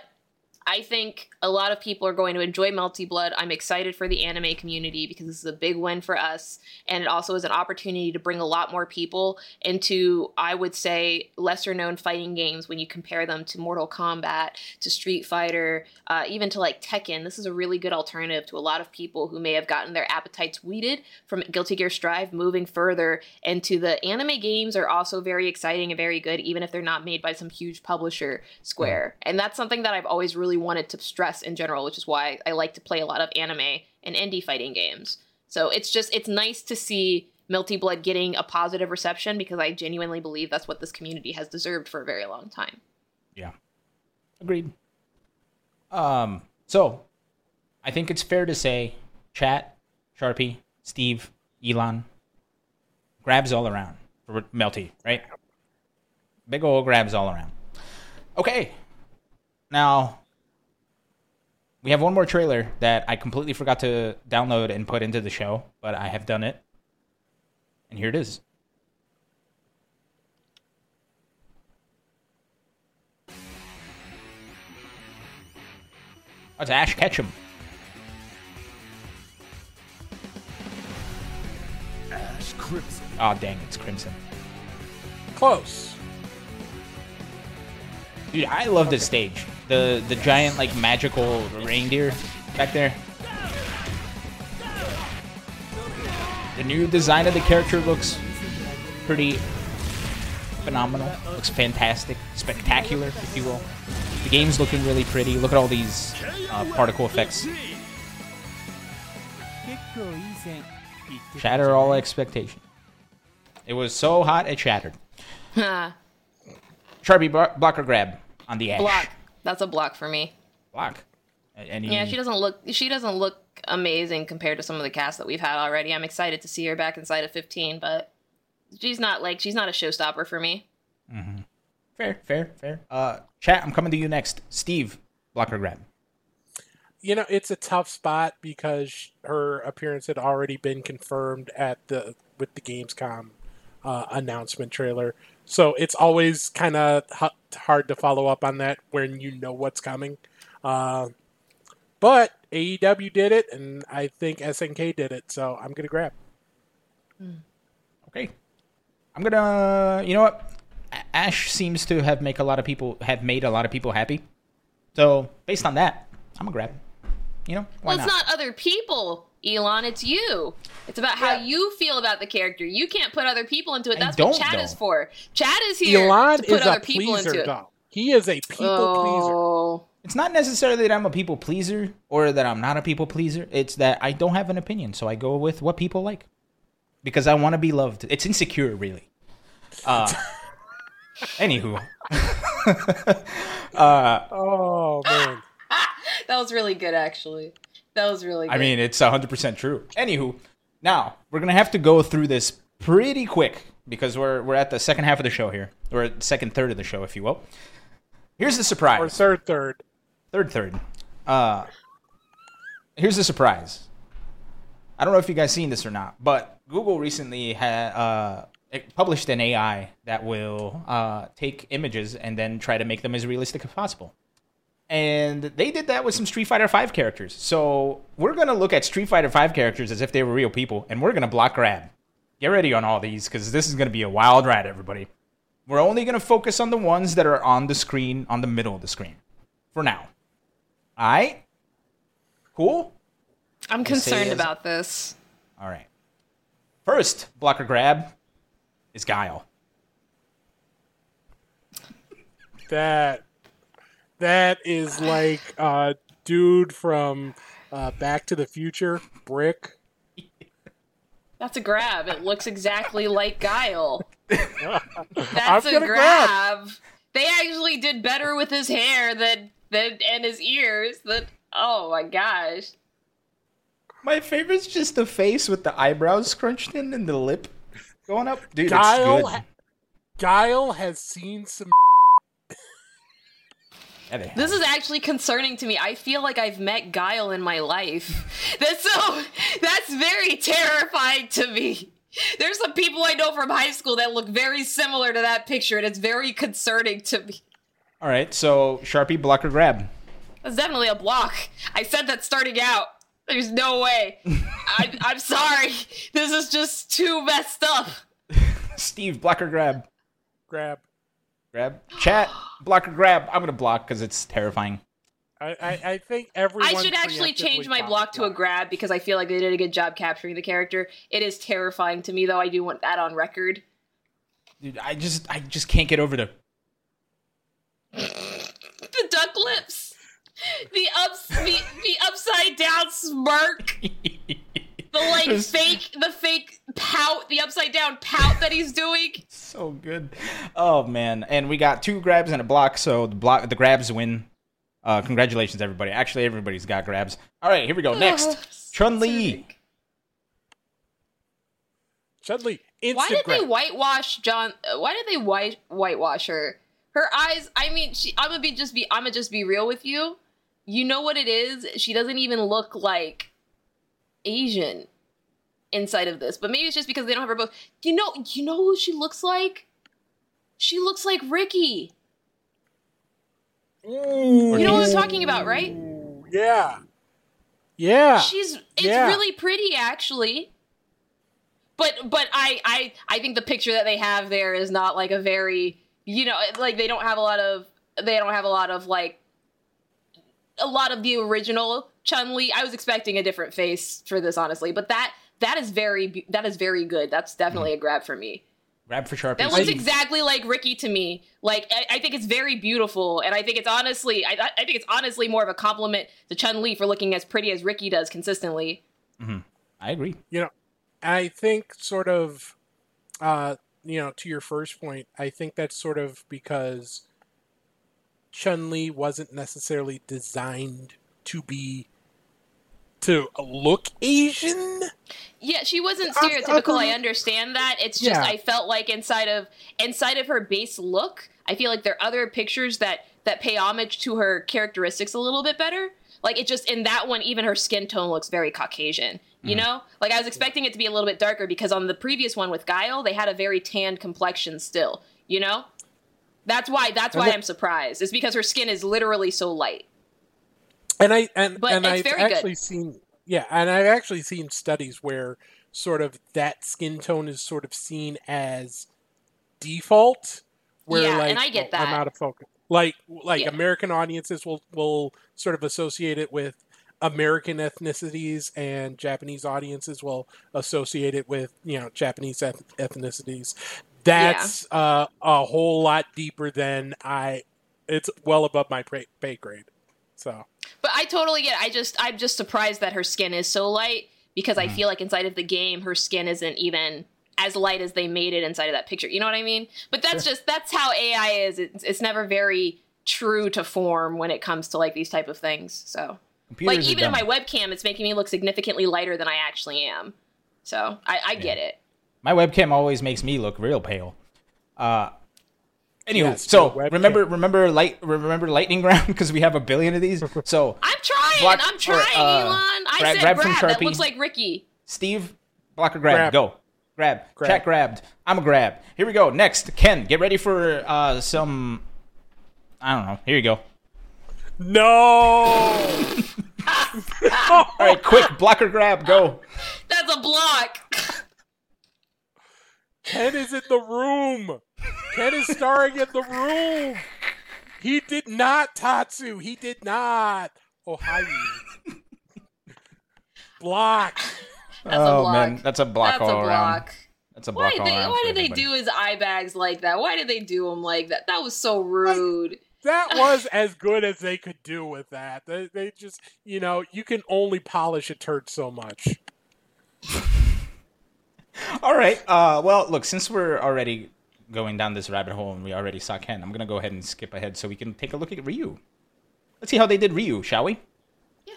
I think a lot of people are going to enjoy Melty Blood. I'm excited for the anime community because this is a big win for us. And it also is an opportunity to bring a lot more people into, I would say, lesser known fighting games when you compare them to Mortal Kombat, to Street Fighter, uh, even to like Tekken. This is a really good alternative to a lot of people who may have gotten their appetites weeded from Guilty Gear Strive moving further into the anime games are also very exciting and very good, even if they're not made by some huge publisher, Square. And that's something that I've always really wanted to stress in general, which is why I like to play a lot of anime and indie fighting games. So it's just it's nice to see Melty Blood getting a positive reception because I genuinely believe that's what this community has deserved for a very long time. Yeah. Agreed. Um, so I think it's fair to say chat, Sharpie, Steve, Elon, grabs all around for Melty, right? Big ol' grabs all around. Okay. Now we have one more trailer that I completely forgot to download and put into the show, but I have done it. And here it is. Oh, it's Ash Ketchum. Ash Crimson. Oh, dang, it's Crimson. close. Dude, I love this stage the the giant like magical reindeer back there. The new design of the character looks pretty phenomenal. Looks fantastic, spectacular, if you will. The game's looking really pretty. Look at all these uh, particle effects. Shatter all expectation. It was so hot it shattered. Sharpie blocker grab on the edge. Block. That's a block for me. Block. Any, Yeah, she doesn't look. She doesn't look amazing compared to some of the cast that we've had already. I'm excited to see her back inside of 15, but she's not like she's not a showstopper for me. Fair, fair, fair. Uh, chat, I'm coming to you next. Steve, Block blocker grab. You know, it's a tough spot because her appearance had already been confirmed at the with the Gamescom uh, announcement trailer. So it's always kind of h- hard to follow up on that when you know what's coming. Uh, but AEW did it, and I think SNK did it. So I'm gonna grab. Okay. I'm gonna. You know what? Ash seems to have make a lot of people have made a lot of people happy. So based on that, I'm gonna grab. You know why well, it's not other people, Elon. It's you. It's about how Yeah. you feel about the character. You can't put other people into it. That's what chat though. is for. Chad is here Elon to put is other a people into pleaser, it. though. He is a people pleaser. oh. It's not necessarily that I'm a people pleaser or that I'm not a people pleaser. It's that I don't have an opinion, so I go with what people like because I want to be loved. It's insecure, really. Uh, anywho, Oh man. That was really good, actually. That was really good. I mean, it's 100% true. Anywho, now we're gonna have to go through this pretty quick because we're we're at the second half of the show here, or second third of the show, if you will. Here's the surprise. Or third, third. third third uh here's the surprise i don't know if you guys seen this or not but google recently had uh it published an ai that will uh take images and then try to make them as realistic as possible and they did that with some street fighter 5 characters so we're gonna look at street fighter 5 characters as if they were real people and we're gonna block grab get ready on all these because this is gonna be a wild ride everybody we're only gonna focus on the ones that are on the screen on the middle of the screen for now all right. Cool. I'm concerned is- about this. All right. First blocker grab is Guile. That that is like uh dude from uh, Back to the Future, Brick. That's a grab. It looks exactly like Guile. I'm That's a grab. grab. They actually did better with his hair than than and his ears. That oh my gosh. My favorite's just the face with the eyebrows scrunched in and the lip going up. Dude, Guile, it's ha- Guile has seen some. Yeah. This is actually concerning to me. I feel like I've met Guile in my life. That's so that's very terrifying to me. There's some people I know from high school that look very similar to that picture, and it's very concerning to me. All right, so Sharpie blocker grab. That's definitely a block. I said that starting out. There's no way. I, I'm sorry. This is just too messed up. Steve blocker grab. grab. Grab. Chat blocker grab. I'm gonna block because it's terrifying. I, I, I think everyone. I should actually change my block to a grab because I feel like they did a good job capturing the character. It is terrifying to me, though. I do want that on record. Dude, I just I just can't get over the The duck lips, the ups, the, the upside down smirk, the like There's- fake, the fake pout, the upside down pout that he's doing. so good. Oh man, and we got two grabs and a block, so the block the grabs win. Uh, congratulations, everybody. Actually, everybody's got grabs. All right, here we go. Next, Chun Li. Chudley, instant Why did they whitewash John? uh, Why did they white whitewash her? Her eyes. I mean, she. I'm gonna be just be. I'm gonna just be real with you. You know what it is? She doesn't even look like Asian inside of this. But maybe it's just because they don't have her both. You know. You know who she looks like? She looks like Ricky. Ooh, You know what I'm talking about, right? Yeah. Yeah. She's it's Yeah. really pretty actually. But but I I I think the picture that they have there is not like a very you know like they don't have a lot of they don't have a lot of like a lot of the original Chun Li. I was expecting a different face for this honestly, but that that is very that is very good. That's definitely a grab for me. Grab for Sharpie. That looks exactly like Ricky to me. Like I, I think it's very beautiful, and I think it's honestly, I, I think it's honestly more of a compliment to Chun Li for looking as pretty as Ricky does consistently. I agree. you know, I think sort of uh, you know, to your first point, I think that's sort of because Chun Li wasn't necessarily designed to be to look Asian. Yeah, she wasn't I- I stereotypical. I understand that. It's just Yeah. I felt like inside of inside of her base look, I feel like there are other pictures that that pay homage to her characteristics a little bit better. Like it just in that one, even her skin tone looks very Caucasian. You mm. know, like I was expecting it to be a little bit darker because on the previous one with Guile, they had a very tanned complexion still. You know, that's why that's why that- I'm surprised. It's because her skin is literally so light. And I and, but and I've very good. actually seen yeah, and I've actually seen studies where sort of that skin tone is sort of seen as default. Where Yeah, like and I get oh, I'm out of focus. Like like Yeah. American audiences will will sort of associate it with American ethnicities, and Japanese audiences will associate it with you know Japanese eth- ethnicities. That's uh, a whole lot deeper than I. It's well above my pay, pay grade. So But I totally get. It. I just I'm just surprised that her skin is so light because I feel like inside of the game her skin isn't even as light as they made it inside of that picture. You know what I mean? But that's just that's how AI is. It's, it's never very true to form when it comes to like these type of things. So Computers like even in my webcam, it's making me look significantly lighter than I actually am. So I, I get it. My webcam always makes me look real pale. Uh, anyway, Yes, so your webcam. remember, remember, light, remember lightning round because we have a billion of these. So I'm trying. Block- I'm or, trying, uh, Elon. I grab- said grab grab. from that Sharpie. looks like Ricky. Steve, block or grab, Grab. go, grab, Grab. chat grabbed. I'm a grab. Here we go. Next, Ken, get ready for uh, some. I don't know. Here you go. no. All right, quick, block or grab, go. That's a block. Ken is in the room. Ken is starring in the room. He did not, Tatsu. He did not. Oh, hi. Block. That's a oh block. man, that's a block That's all a around. block. That's a block did all they? around. Why for did they do his eye bags like that? Why did they do him like that? That was so rude. That was as good as they could do with that. They, they just, you know, you can only polish a turd so much. All right. Uh, well, look, since we're already going down this rabbit hole and we already saw Ken, I'm gonna go ahead and skip ahead so we can take a look at Ryu. Let's see how they did Ryu, shall we? Yeah.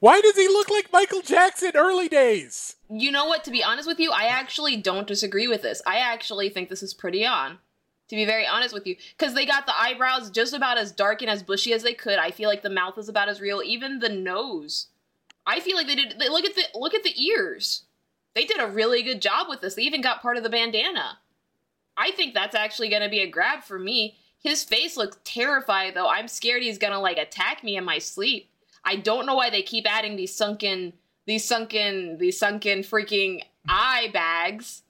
Why does he look like Michael Jackson early days? You know what? To be honest with you, I actually don't disagree with this. I actually think this is pretty on. To be very honest with you, because they got the eyebrows just about as dark and as bushy as they could. I feel like the mouth is about as real. Even the nose. I feel like they did. They, look at the look at the ears. They did a really good job with this. They even got part of the bandana. I think that's actually going to be a grab for me. His face looks terrified though. I'm scared he's going to like attack me in my sleep. I don't know why they keep adding these sunken these sunken these sunken freaking eye bags.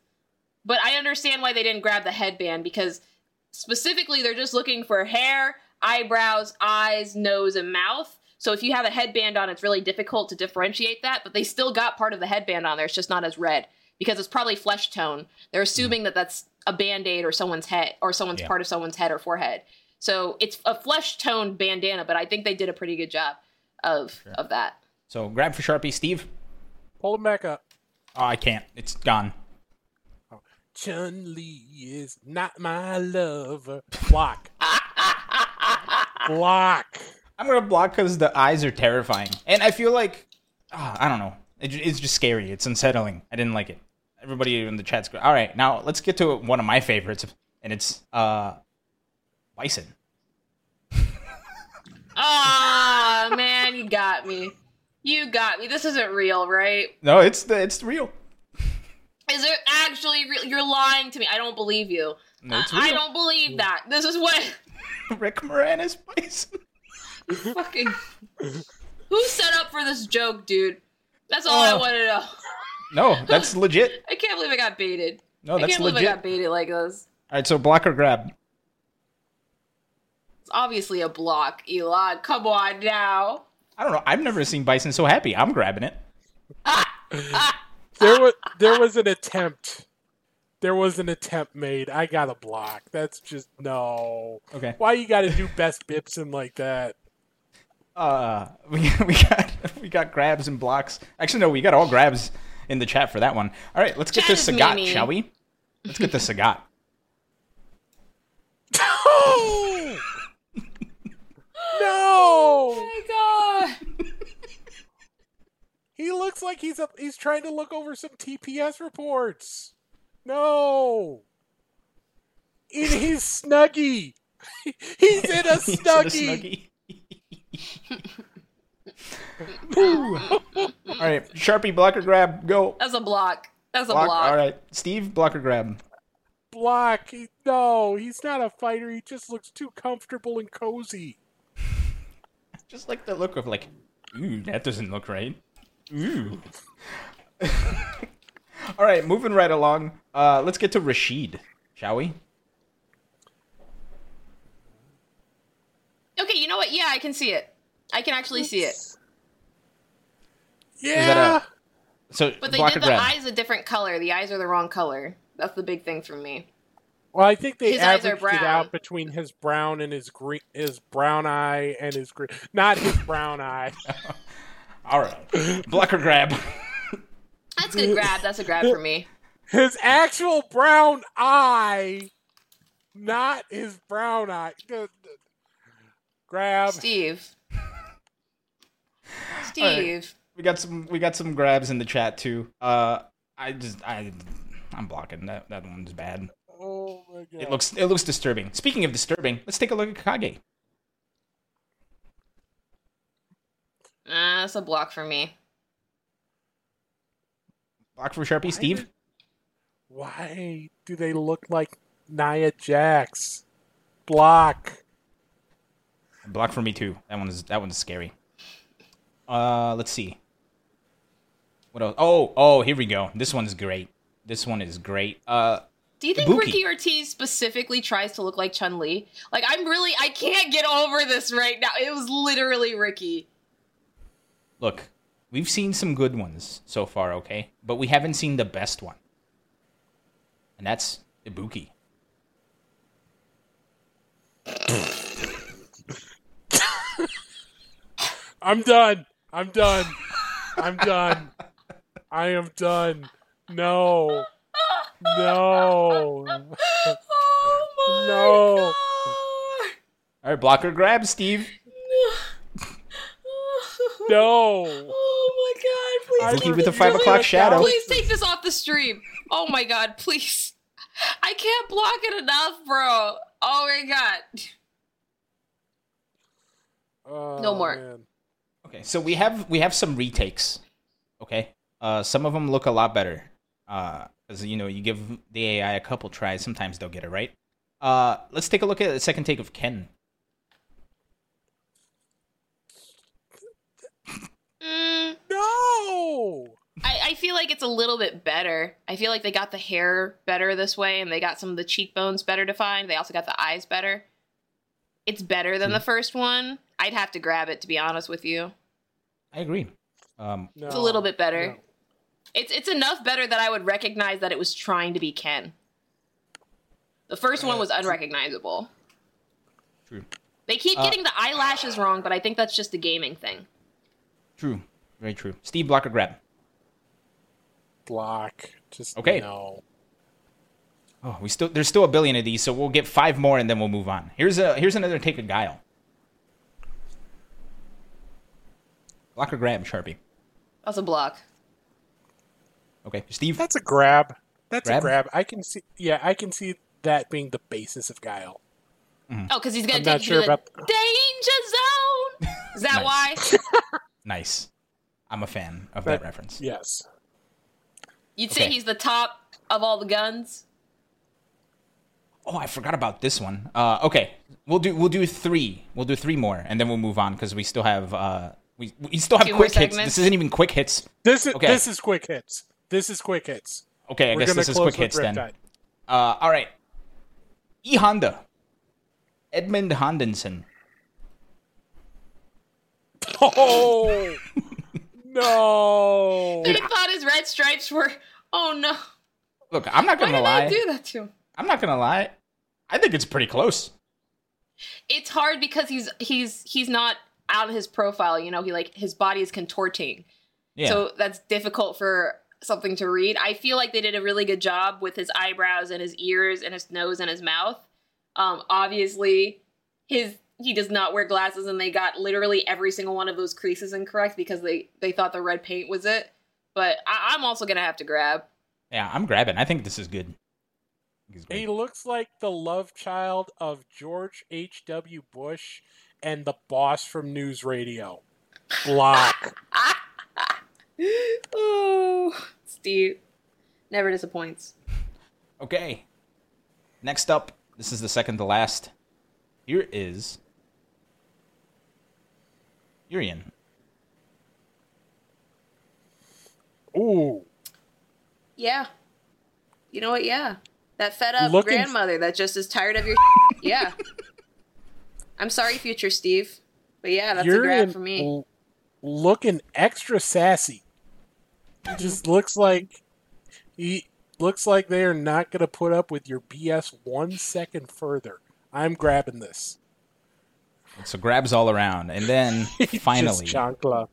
But I understand why they didn't grab the headband because specifically they're just looking for hair, eyebrows, eyes, nose, and mouth. So if you have a headband on, it's really difficult to differentiate that, but they still got part of the headband on there. It's just not as red because it's probably flesh tone. They're mm-hmm. assuming that that's a band-aid or someone's head or someone's Yeah. part of someone's head or forehead. So it's a flesh tone bandana, but I think they did a pretty good job of of that. So grab for Sharpie, Steve. Pull him back up. Oh, I can't. It's gone. Oh, Chun Li is not my lover. Block. Block. I'm gonna block because the eyes are terrifying, and I feel like ah, I don't know. It, it's just scary. It's unsettling. I didn't like it. Everybody in the chat's going. all right. Now let's get to one of my favorites, and it's uh, Bison. Ah, man, you got me. You got me. This isn't real, right? No, it's the it's real. Is it actually real? You're lying to me. I don't believe you. No, I don't believe that. This is what Rick Moranis Bison. fucking. Who set up for this joke, dude? That's all I Oh. want to know. No, that's legit. I can't believe I got baited. No, I that's can't believe I legit. got baited like this. All right, so block or grab. It's obviously a block, Elon. Come on now. I don't know. I've never seen Bison so happy. I'm grabbing it. There was there was an attempt. There was an attempt made. I got a block. That's just no. Okay. Why you got to do best Bipson like that? Uh, we we got we got grabs and blocks. Actually, no, we got all grabs in the chat for that one. All right, let's get Chat to is Sagat, Mimi. shall we? Let's get to Sagat. Oh! no! my god. He looks like he's up. He's trying to look over some TPS reports. No. In his snuggie. he's in a He's in a snuggie. snuggie. Woo. All right, Sharpie blocker grab, go. That's a block. That's a Block. block. All right, Steve blocker grab. Block. He, no, he's not a fighter. He just looks too comfortable and cozy. Just like the look of like, ooh, that doesn't look right. Ooh. All right, moving right along. Uh, let's get to Rashid, shall we? Okay, you know what? Yeah, I can see it. I can actually see it. Yeah. that So But they did the grab. eyes a different color. The eyes are the wrong color. That's the big thing for me. Well, I think they His eyes are averaged it brown. out between his brown and his green, his brown eye and his green. Not his brown eye. All right, block or grab. That's a good grab. That's a grab for me. His actual brown eye, not his brown eye. The- the- Grab. Steve. Steve. we got some. We got some grabs in the chat too. Uh, I just I, I'm blocking that. That one's bad. Oh my god. It looks it looks disturbing. Speaking of disturbing, let's take a look at Kage. Uh, that's a block for me. Block for Sharpie, Steve. Why do they look like Nia Jax? Block. Block for me too. That one's that one's scary. Uh, let's see. What else? Oh, oh, here we go. This one's great. This one is great. Uh, Do you think Ibuki. Ricky Ortiz specifically tries to look like Chun Li? Like, I'm really, I can't get over this right now. It was literally Ricky. look, we've seen some good ones so far, okay, but we haven't seen the best one, and that's Ibuki. I'm done. I'm done. I'm done. I am done. No. No. Oh my No. god. All right, blocker grab, Steve. No. Oh my god, please. I take with the this- five please- o'clock shadow. Please take this off the stream. Oh my god, please. I can't block it enough, bro. Oh my god. Oh, No more. man. Okay, so we have we have some retakes. Okay, uh, some of them look a lot better. Uh, because you know you give the AI a couple tries, sometimes they'll get it right. Uh, let's take a look at the second take of Ken. Mm, No. I, I feel like it's a little bit better. I feel like they got the hair better this way, and they got some of the cheekbones better defined. They also got the eyes better. It's better than the first one. I'd have to grab it to be honest with you. I agree. Um, No. It's a little bit better. No. It's it's enough better that I would recognize that it was trying to be Ken. The first one was unrecognizable. true, They keep Uh, getting the eyelashes wrong, but I think that's just a gaming thing. true, very true. Steve blocker grab. Block. Just Okay. no. Oh, we still there's still a billion of these, so we'll get five more and then we'll move on. Here's a here's another take of Guile. Blocker grab, Sharpie. That's a block. Okay, Steve. That's a grab. That's Grab? a grab. I can see. Yeah, I can see that being the basis of Guile. Oh, because he's gonna I'm take you sure to the danger zone. Is that Nice. why? Nice. I'm a fan of But- that reference. Yes. You'd say he's the top of all the guns. Oh, I forgot about this one. Uh, okay, we'll do we'll do three. We'll do three more, and then we'll move on because we still have uh we we still have Two more quick hits. segments? This isn't even quick hits. This is Okay. this is quick hits. This is quick hits. Okay, I We're guess gonna this is close quick with hits then. Riptide. Uh, all right. E Honda. Edmund Hondenson. Oh no! They thought his red stripes were. Oh no! Look, I'm not Why gonna did lie. I do that to him? I'm not gonna lie. I think it's pretty close. It's hard because he's he's he's not out of his profile. You know, he like his body is contorting, Yeah. so that's difficult for something to read. I feel like they did a really good job with his eyebrows and his ears and his nose and his mouth. Um, obviously, his he does not wear glasses, and they got literally every single one of those creases incorrect because they they thought the red paint was it. But I, I'm also gonna have to grab. Yeah, I'm grabbing. I think this is good. I think it's He looks like the love child of George H.W. Bush and the boss from News Radio. Block. oh, Steve never disappoints. Okay. Next up, this is the second to last. Here is Urien. Ooh. Yeah. You know what? Yeah. That fed up Looking- grandmother that just is tired of your. yeah. I'm sorry, future Steve. But yeah, that's a You're grab for me. l- looking extra sassy. He mm-hmm. just looks like he looks like they are not going to put up with your BS one second further. I'm grabbing this. So grabs all around. And then finally, Just chancla.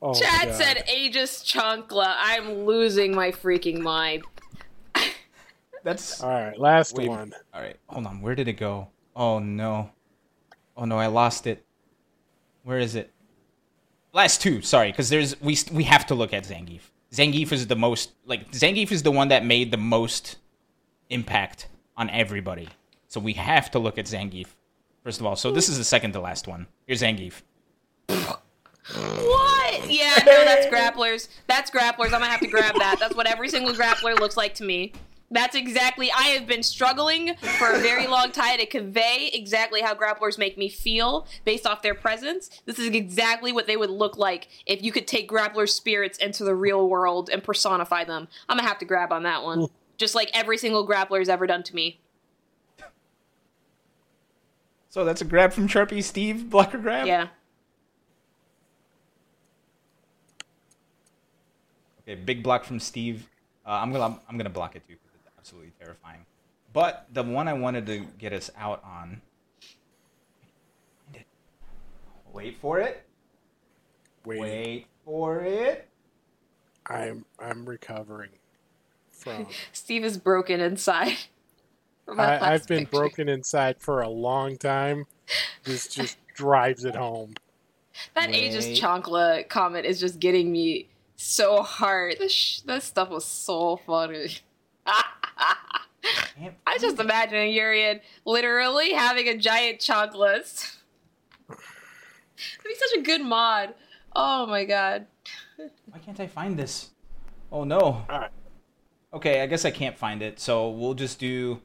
Oh, Chad God. said Aegis Chancla. I'm losing my freaking mind. that's All right, last Wait. one. all right. Hold on. Where did it go? Oh no. Oh no, I lost it. Where is it? Last two. Sorry, because there's we we have to look at Zangief. Zangief is the most like Zangief is the one that made the most impact on everybody. So we have to look at Zangief first of all. So this is the second to last one. Here's Zangief. What? Yeah, no, that's grapplers. That's grapplers. I'm gonna have to grab that. That's what every single grappler looks like to me. That's exactly. I have been struggling for a very long time to convey exactly how grapplers make me feel based off their presence. This is exactly what they would look like if you could take grappler spirits into the real world and personify them. I'm gonna have to grab on that one. Just like every single grappler grappler's ever done to me. So that's a grab from Sharpie Steve blocker grab. Yeah. Okay, big block from Steve. Uh, I'm gonna I'm gonna block it too because it's absolutely terrifying. But the one I wanted to get us out on. Wait for it. Wait, Wait for it. I'm I'm recovering from. Steve is broken inside. I, I've been picture. broken inside for a long time. This just drives it home. That Aegis Wait. Chancla comment is just getting me so hard. This, sh- this stuff was so funny. Can't- ah! I just imagine Urien literally having a giant Chanclas. That'd be such a good mod. Oh my god. Why can't I find this? Oh no. Alright. Okay, I guess I can't find it. So we'll just do.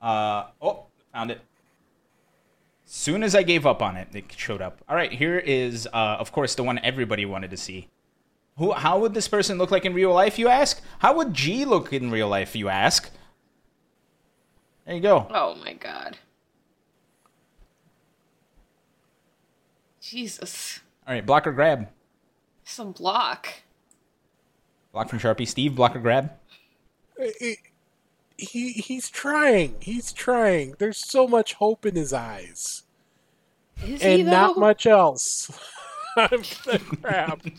Uh oh, found it. Soon as I gave up on it, it showed up. All right, here is, uh, of course, the one everybody wanted to see. Who? How would this person look like in real life? You ask. How would G look in real life? You ask. There you go. Oh my god. Jesus. All right, blocker grab. Some block. Block from Sharpie. Steve, blocker grab. He, he he's trying. He's trying. There's so much hope in his eyes, Is he and not much else. I'm gonna grab.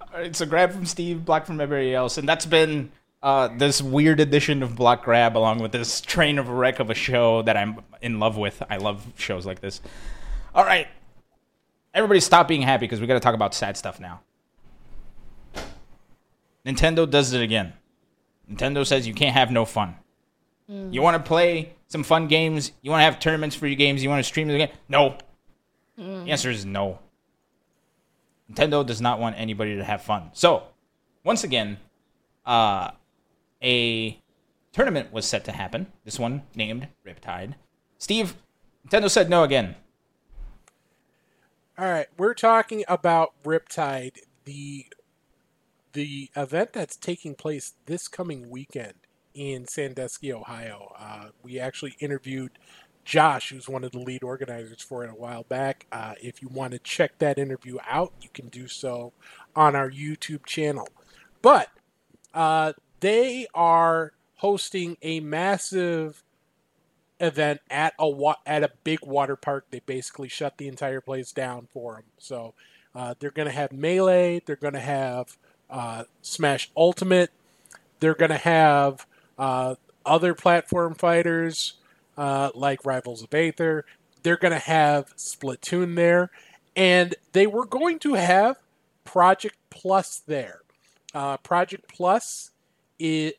All right, so grab from Steve, block from everybody else, and that's been uh, this weird edition of block grab, along with this train of wreck of a show that I'm in love with. I love shows like this. All right, everybody, stop being happy because we got to talk about sad stuff now. Nintendo does it again. Nintendo says you can't have no fun. You want to play some fun games? You want to have tournaments for your games? You want to stream the game? No. The answer is no. Nintendo does not want anybody to have fun. So, once again, uh, a tournament was set to happen. This one named Riptide. Steve, Nintendo said no again. All right, we're talking about Riptide, the the event that's taking place this coming weekend in Sandusky, Ohio. Uh, we actually interviewed Josh, who's one of the lead organizers for it a while back. Uh, if you want to check that interview out, you can do so on our YouTube channel. But uh, they are hosting a massive event at a wa- at a big water park. They basically shut the entire place down for them. So uh, they're going to have melee. They're going to have uh, Smash Ultimate. They're going to have uh, other platform fighters uh, like Rivals of Aether. They're going to have Splatoon there. And they were going to have Project Plus there. Uh, Project Plus,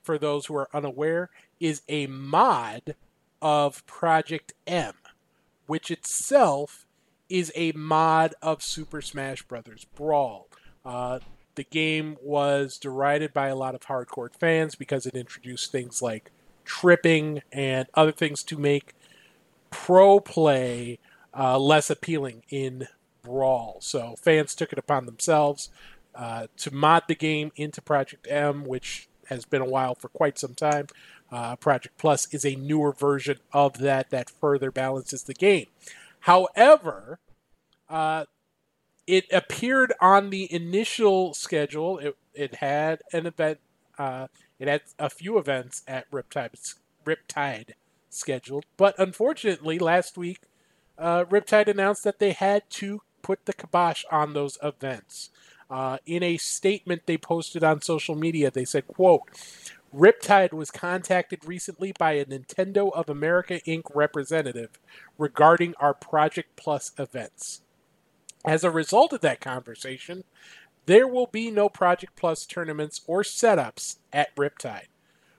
for those who are unaware, is a mod of Project M, which itself is a mod of Super Smash Bros. Brawl. Uh, the game was derided by a lot of hardcore fans because it introduced things like tripping and other things to make pro play uh, less appealing in Brawl. So fans took it upon themselves uh, to mod the game into Project M, which has been a while for quite some time. Uh, Project Plus is a newer version of that that further balances the game. However, uh, it appeared on the initial schedule. It it had an event. Uh, it had a few events at Riptide Riptide scheduled, but unfortunately, last week, uh, Riptide announced that they had to put the kibosh on those events. Uh, in a statement they posted on social media, they said, "quote." Riptide was contacted recently by a Nintendo of America Inc. representative regarding our Project Plus events. As a result of that conversation, there will be no Project Plus tournaments or setups at Riptide.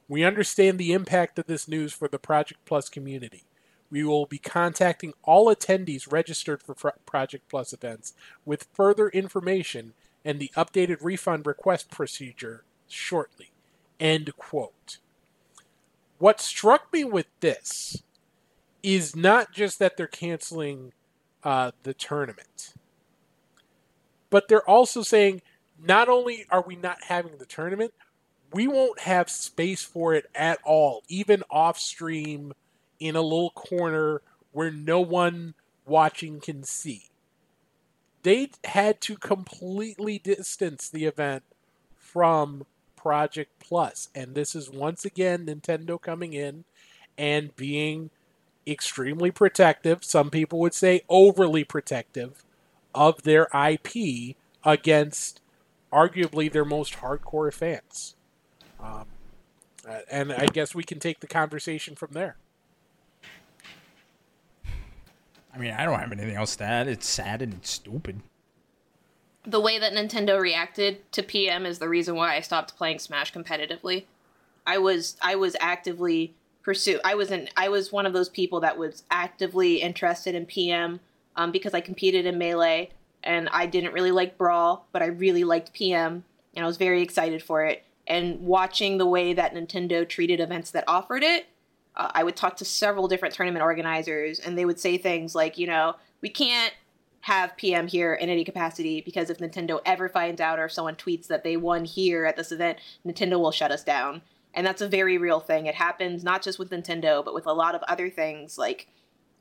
We understand the impact of this news for the Project Plus community. We will be contacting all attendees registered for Project Plus events with further information and the updated refund request procedure shortly. End quote. What struck me with this is not just that they're canceling uh, the tournament but they're also saying not only are we not having the tournament, we won't have space for it at all, even off stream in a little corner where no one watching can see. They had to completely distance the event from Project Plus, and this is once again Nintendo coming in and being extremely protective. Some people would say overly protective of their IP against arguably their most hardcore fans. Um, and I guess we can take the conversation from there. I mean, I don't have anything else to add. It's sad and it's stupid. The way that Nintendo reacted to PM is the reason why I stopped playing Smash competitively. I was I was actively pursue. I was an I was one of those people that was actively interested in PM um, because I competed in Melee and I didn't really like Brawl, but I really liked PM and I was very excited for it. And watching the way that Nintendo treated events that offered it, uh, I would talk to several different tournament organizers and they would say things like, you know, we can't have PM here in any capacity because if Nintendo ever finds out or if someone tweets that they won here at this event, Nintendo will shut us down. And that's a very real thing. It happens not just with Nintendo, but with a lot of other things like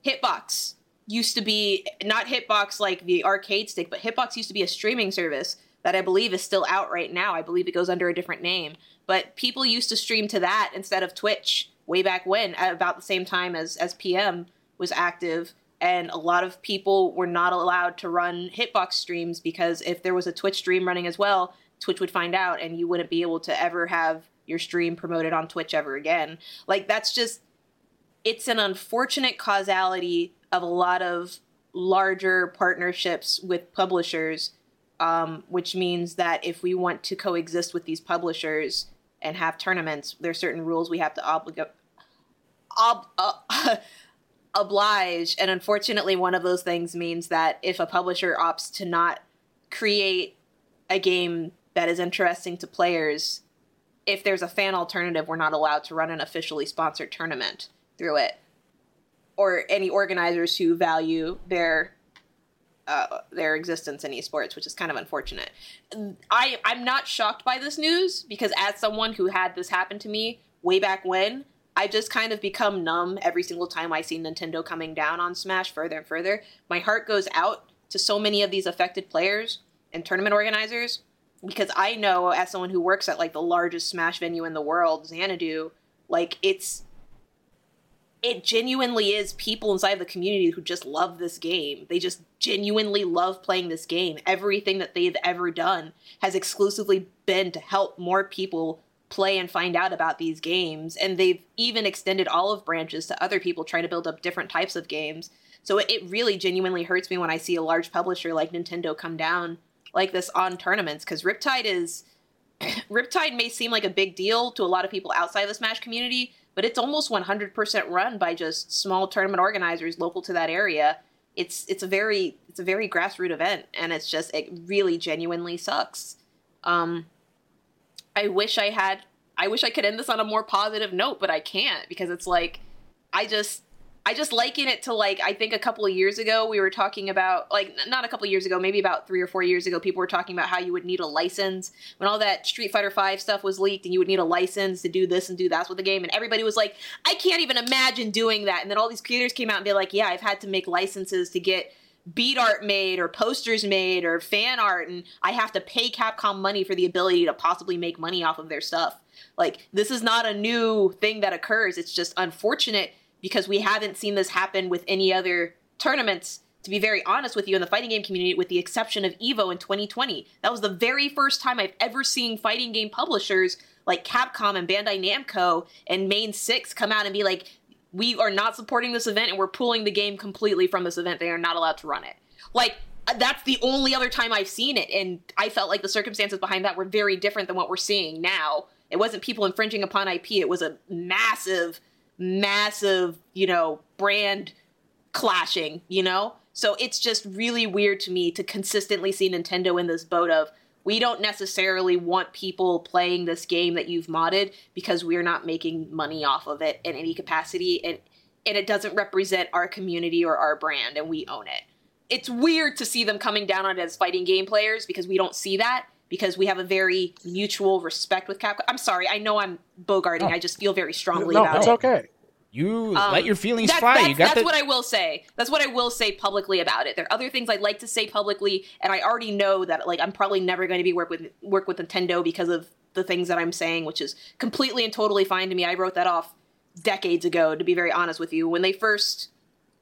Hitbox used to be not Hitbox like the arcade stick, but Hitbox used to be a streaming service that I believe is still out right now. I believe it goes under a different name. But people used to stream to that instead of Twitch way back when, at about the same time as, as PM was active. And a lot of people were not allowed to run Hitbox streams because if there was a Twitch stream running as well, Twitch would find out and you wouldn't be able to ever have your stream promoted on Twitch ever again. Like, that's just, it's an unfortunate causality of a lot of larger partnerships with publishers, um, which means that if we want to coexist with these publishers and have tournaments, there are certain rules we have to obligate. Ob- uh, oblige and unfortunately one of those things means that if a publisher opts to not create a game that is interesting to players if there's a fan alternative we're not allowed to run an officially sponsored tournament through it or any organizers who value their uh, their existence in esports, which is kind of unfortunate. I I'm not shocked by this news because as someone who had this happen to me way back when, I just kind of become numb every single time I see Nintendo coming down on Smash further and further. My heart goes out to so many of these affected players and tournament organizers because I know as someone who works at like the largest Smash venue in the world, Xanadu, like it's it genuinely is people inside of the community who just love this game. They just genuinely love playing this game. Everything that they've ever done has exclusively been to help more people play and find out about these games. And they've even extended olive branches to other people trying to build up different types of games. So it, it really genuinely hurts me when I see a large publisher like Nintendo come down like this on tournaments because Riptide is. Riptide may seem like a big deal to a lot of people outside of the Smash community, but it's almost 100% run by just small tournament organizers local to that area. It's it's a very it's a very grassroots event, and it's just it really genuinely sucks. Um, I wish I had I wish I could end this on a more positive note, but I can't because it's like I just I just liken it to like I think a couple of years ago we were talking about like not a couple of years ago, maybe about three or four years ago, people were talking about how you would need a license when all that Street Fighter Five stuff was leaked, and you would need a license to do this and do that with the game, and everybody was like, I can't even imagine doing that. And then all these creators came out and be like, Yeah, I've had to make licenses to get beat art made or posters made or fan art, and I have to pay Capcom money for the ability to possibly make money off of their stuff. Like this is not a new thing that occurs. It's just unfortunate because we haven't seen this happen with any other tournaments to be very honest with you in the fighting game community with the exception of evo in 2020 that was the very first time i've ever seen fighting game publishers like capcom and bandai namco and main six come out and be like we are not supporting this event and we're pulling the game completely from this event. They are not allowed to run it. Like that's the only other time i've seen it and i felt like the circumstances behind that were very different than what we're seeing now. It wasn't people infringing upon ip it was a massive massive, you know, brand clashing, you know? So it's just really weird to me to consistently see Nintendo in this boat of we don't necessarily want people playing this game that you've modded because we're not making money off of it in any capacity and and it doesn't represent our community or our brand and we own it. It's weird to see them coming down on it as fighting game players because we don't see that because we have a very mutual respect with Capcom. I'm sorry, I know I'm bogarting. I just feel very strongly no, about that's it. okay. You Um, let your feelings That- fly. That's, You got that's the. what I will say. That's what I will say publicly about it. There are other things I'd like to say publicly, and I already know that like I'm probably never going to be work with work with Nintendo because of the things that I'm saying, which is completely and totally fine to me. I wrote that off decades ago, to be very honest with you. When they first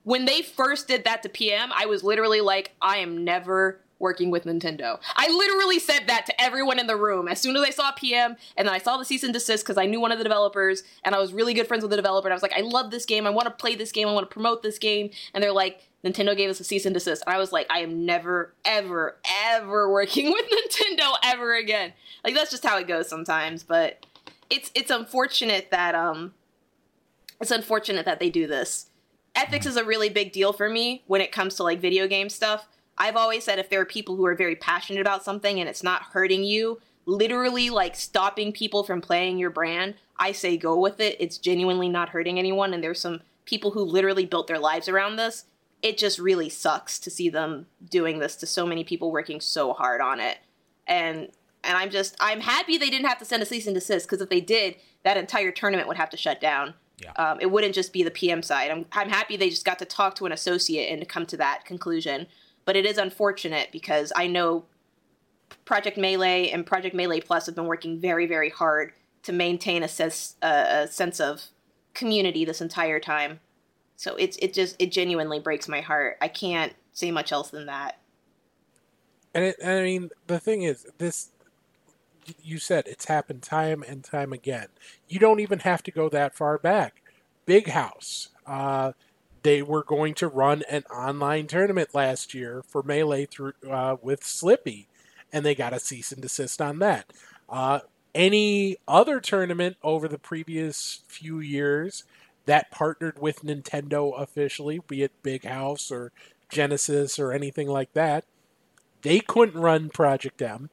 when they first did that to PM, I was literally like, I am never working with Nintendo. I literally said that to everyone in the room as soon as I saw PM, and then I saw the cease and desist because I knew one of the developers, and I was really good friends with the developer. And I was like, I love this game. I want to play this game. I want to promote this game. And they're like, Nintendo gave us a cease and desist. And I was like, I am never, ever, ever working with Nintendo ever again. Like that's just how it goes sometimes. But it's it's unfortunate that um it's unfortunate that they do this. Ethics is a really big deal for me when it comes to like video game stuff. I've always said if there are people who are very passionate about something and it's not hurting you, literally like stopping people from playing your brand, I say go with it. It's genuinely not hurting anyone and there's some people who literally built their lives around this. It just really sucks to see them doing this to so many people working so hard on it. And and I'm just I'm happy they didn't have to send a cease and desist because if they did, that entire tournament would have to shut down. Yeah. Um, it wouldn't just be the PM side. I'm I'm happy they just got to talk to an associate and to come to that conclusion. But it is unfortunate because I know Project Melee and Project Melee Plus have been working very very hard to maintain a sense uh, a sense of community this entire time. So it's it just it genuinely breaks my heart. I can't say much else than that. And it, I mean, the thing is, this you said it's happened time and time again. You don't even have to go that far back. Big House, uh, they were going to run an online tournament last year for Melee through uh, with Slippi, and they got a cease and desist on that. Uh, any other tournament over the previous few years that partnered with Nintendo officially, be it Big House or Genesis or anything like that, they couldn't run Project M.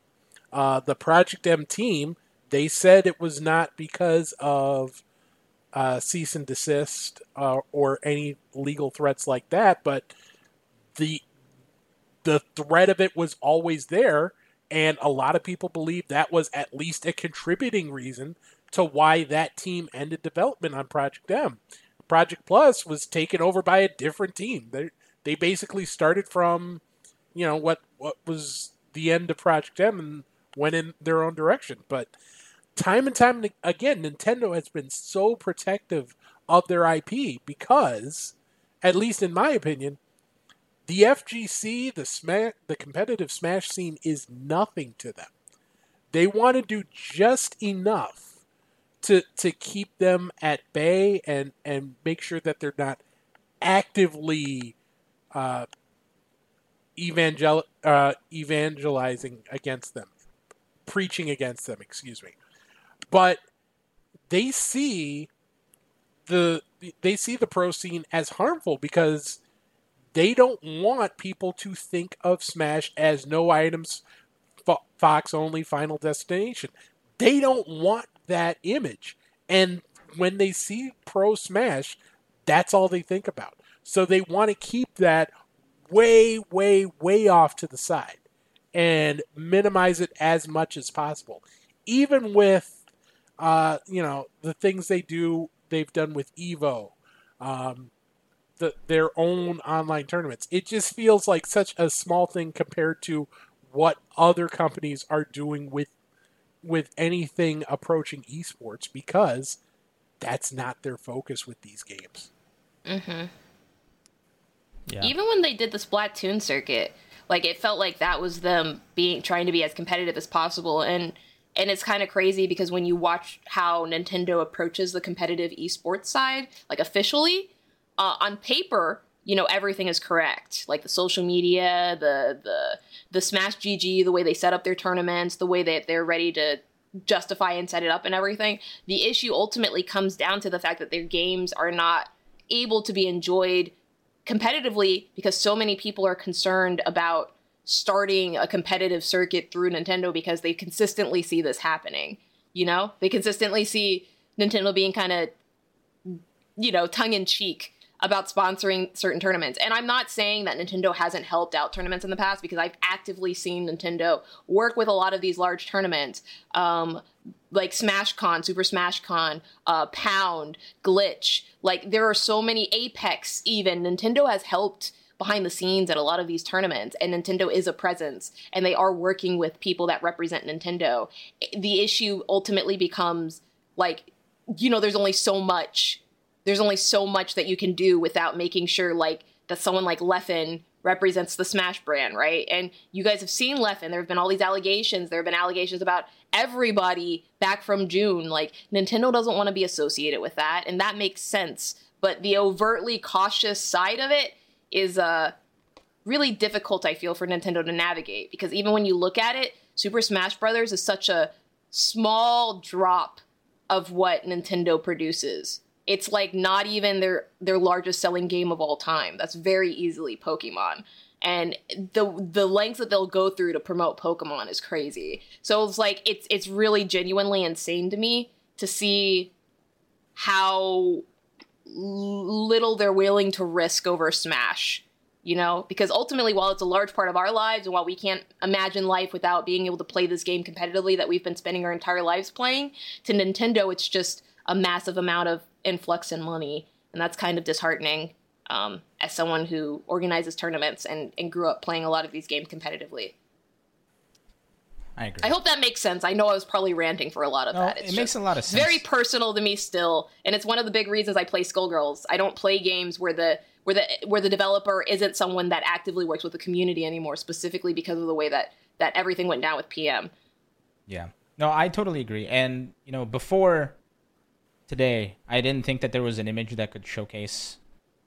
Uh, the Project M team, they said it was not because of uh, cease and desist uh, or any legal threats like that, but the the threat of it was always there, and a lot of people believe that was at least a contributing reason to why that team ended development on Project M. Project Plus was taken over by a different team. They they basically started from, you know, what what was the end of Project M and went in their own direction. But time and time again, Nintendo has been so protective of their IP because, at least in my opinion, the FGC, the smash, the competitive Smash scene is nothing to them. They want to do just enough to to keep them at bay and and make sure that they're not actively uh, evangel uh, evangelizing against them, preaching against them. Excuse me, but they see the they see the pro scene as harmful because they don't want people to think of Smash as no items, Fox only, Final Destination. They don't want that image, and when they see Pro Smash, that's all they think about. So they want to keep that way, way, way off to the side and minimize it as much as possible. Even with, uh, you know, the things they do, they've done with Evo, um, the, their own online tournaments. It just feels like such a small thing compared to what other companies are doing with with anything approaching esports because that's not their focus with these games. Mm-hmm. Yeah. Even when they did the Splatoon circuit, like it felt like that was them being trying to be as competitive as possible and and it's kind of crazy because when you watch how Nintendo approaches the competitive esports side, like officially, uh, on paper, you know everything is correct. Like the social media, the the the Smash GG, the way they set up their tournaments, the way that they're ready to justify and set it up and everything. The issue ultimately comes down to the fact that their games are not able to be enjoyed competitively because so many people are concerned about starting a competitive circuit through Nintendo because they consistently see this happening. You know, they consistently see Nintendo being kind of, you know, tongue in cheek about sponsoring certain tournaments. And I'm not saying that Nintendo hasn't helped out tournaments in the past because I've actively seen Nintendo work with a lot of these large tournaments, um, like Smash Con, Super Smash Con, uh, Pound, Glitch. Like there are so many Apex. Even Nintendo has helped behind the scenes at a lot of these tournaments and Nintendo is a presence and they are working with people that represent Nintendo. The issue ultimately becomes like you know there's only so much there's only so much that you can do without making sure like that someone like Leffen represents the Smash brand, right? And you guys have seen Leffen. There have been all these allegations. There have been allegations about everybody back from June. Like Nintendo doesn't want to be associated with that, and that makes sense. But the overtly cautious side of it is uh really difficult I feel for Nintendo to navigate because even when you look at it, Super Smash Brothers is such a small drop of what Nintendo produces it's like not even their their largest selling game of all time. That's very easily Pokemon. And the the lengths that they'll go through to promote Pokemon is crazy. So it's like it's it's really genuinely insane to me to see how little they're willing to risk over Smash. You know, because ultimately, while it's a large part of our lives, and while we can't imagine life without being able to play this game competitively that we've been spending our entire lives playing, to Nintendo, it's just a massive amount of influx in money, and that's kind of disheartening um, as someone who organizes tournaments and, and grew up playing a lot of these games competitively. I agree. I hope that makes sense. I know I was probably ranting for a lot of no, that. It's it makes a lot of sense. Very personal to me still, and it's one of the big reasons I play Skullgirls. I don't play games where the where the where the developer isn't someone that actively works with the community anymore, specifically because of the way that that everything went down with PM. Yeah. No, I totally agree. And you know, before today, I didn't think that there was an image that could showcase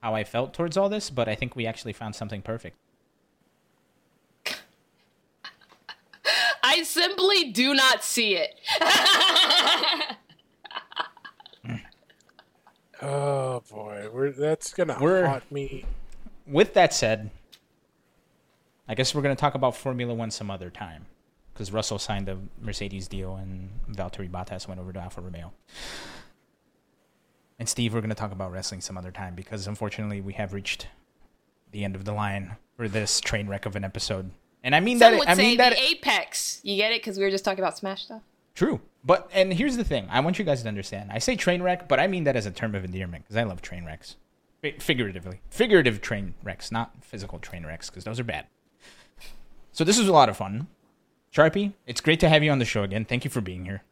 how I felt towards all this, but I think we actually found something perfect. I simply do not see it. oh boy, we're, that's gonna we're, haunt me. With that said, I guess we're gonna talk about Formula One some other time because Russell signed a Mercedes deal and Valtteri Bottas went over to Alfa Romeo. And Steve, we're going to talk about wrestling some other time because unfortunately we have reached the end of the line for this train wreck of an episode. And I mean Some that would I say mean that apex. You get it because we were just talking about Smash stuff. True, but and here's the thing: I want you guys to understand. I say train wreck, but I mean that as a term of endearment because I love train wrecks, figuratively, figurative train wrecks, not physical train wrecks, because those are bad. So this was a lot of fun, Sharpie. It's great to have you on the show again. Thank you for being here.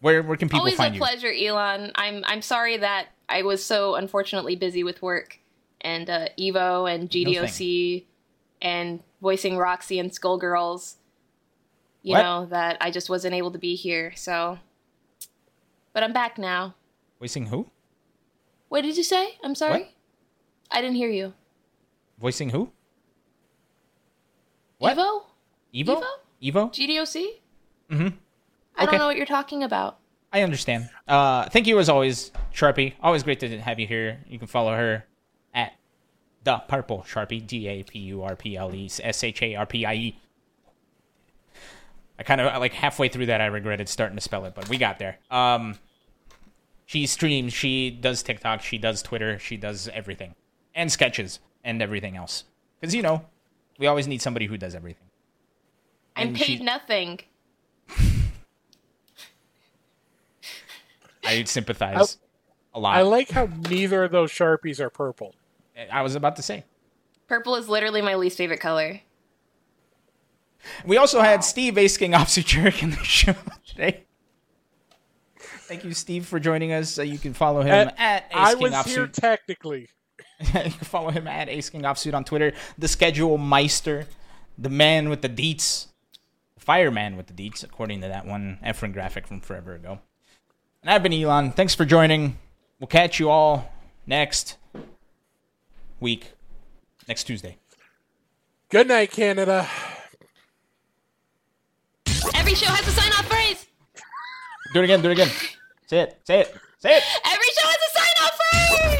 Where where can people Always a find you? pleasure, Elon. I'm I'm sorry that I was so unfortunately busy with work and uh, Evo and GDOC and voicing Roxy and Skullgirls. You What? know that I just wasn't able to be here. So, but I'm back now. Voicing who? What did you say? I'm sorry. What? I didn't hear you. Voicing who? What? Evo? Evo? Evo? GDOC? Mm-hmm. I Okay. don't know what you're talking about. I understand. Uh, thank you as always, Sharpie. Always great to have you here. You can follow her the purple Sharpie. D A P U R P L E S H A R P I E. I kind of like halfway through that. I regretted starting to spell it, but we got there. Um, she streams. She does TikTok. She does Twitter. She does everything, and sketches and everything else. Because you know, we always need somebody who does everything. I'm And paid she- nothing. I sympathize a lot. I like how neither of those sharpies are purple. I was about to say. Purple is literally my least favorite color. We also had Steve Ace King Opsuchuric in the show today. Thank you, Steve, for joining us. Uh, you can follow him Uh, at Ace I King was here Offsuit. technically. you can follow him at Ace King Offsuit on Twitter. The Schedule Meister, the man with the deets, the fireman with the deets, according to that one Efren graphic from forever ago. And I've been Elon. Thanks for joining. We'll catch you all next week next Tuesday. Good night, Canada. Every show has a sign off phrase. Do it again. Do it again. Say it. Say it. Say it. Every show has a sign off phrase.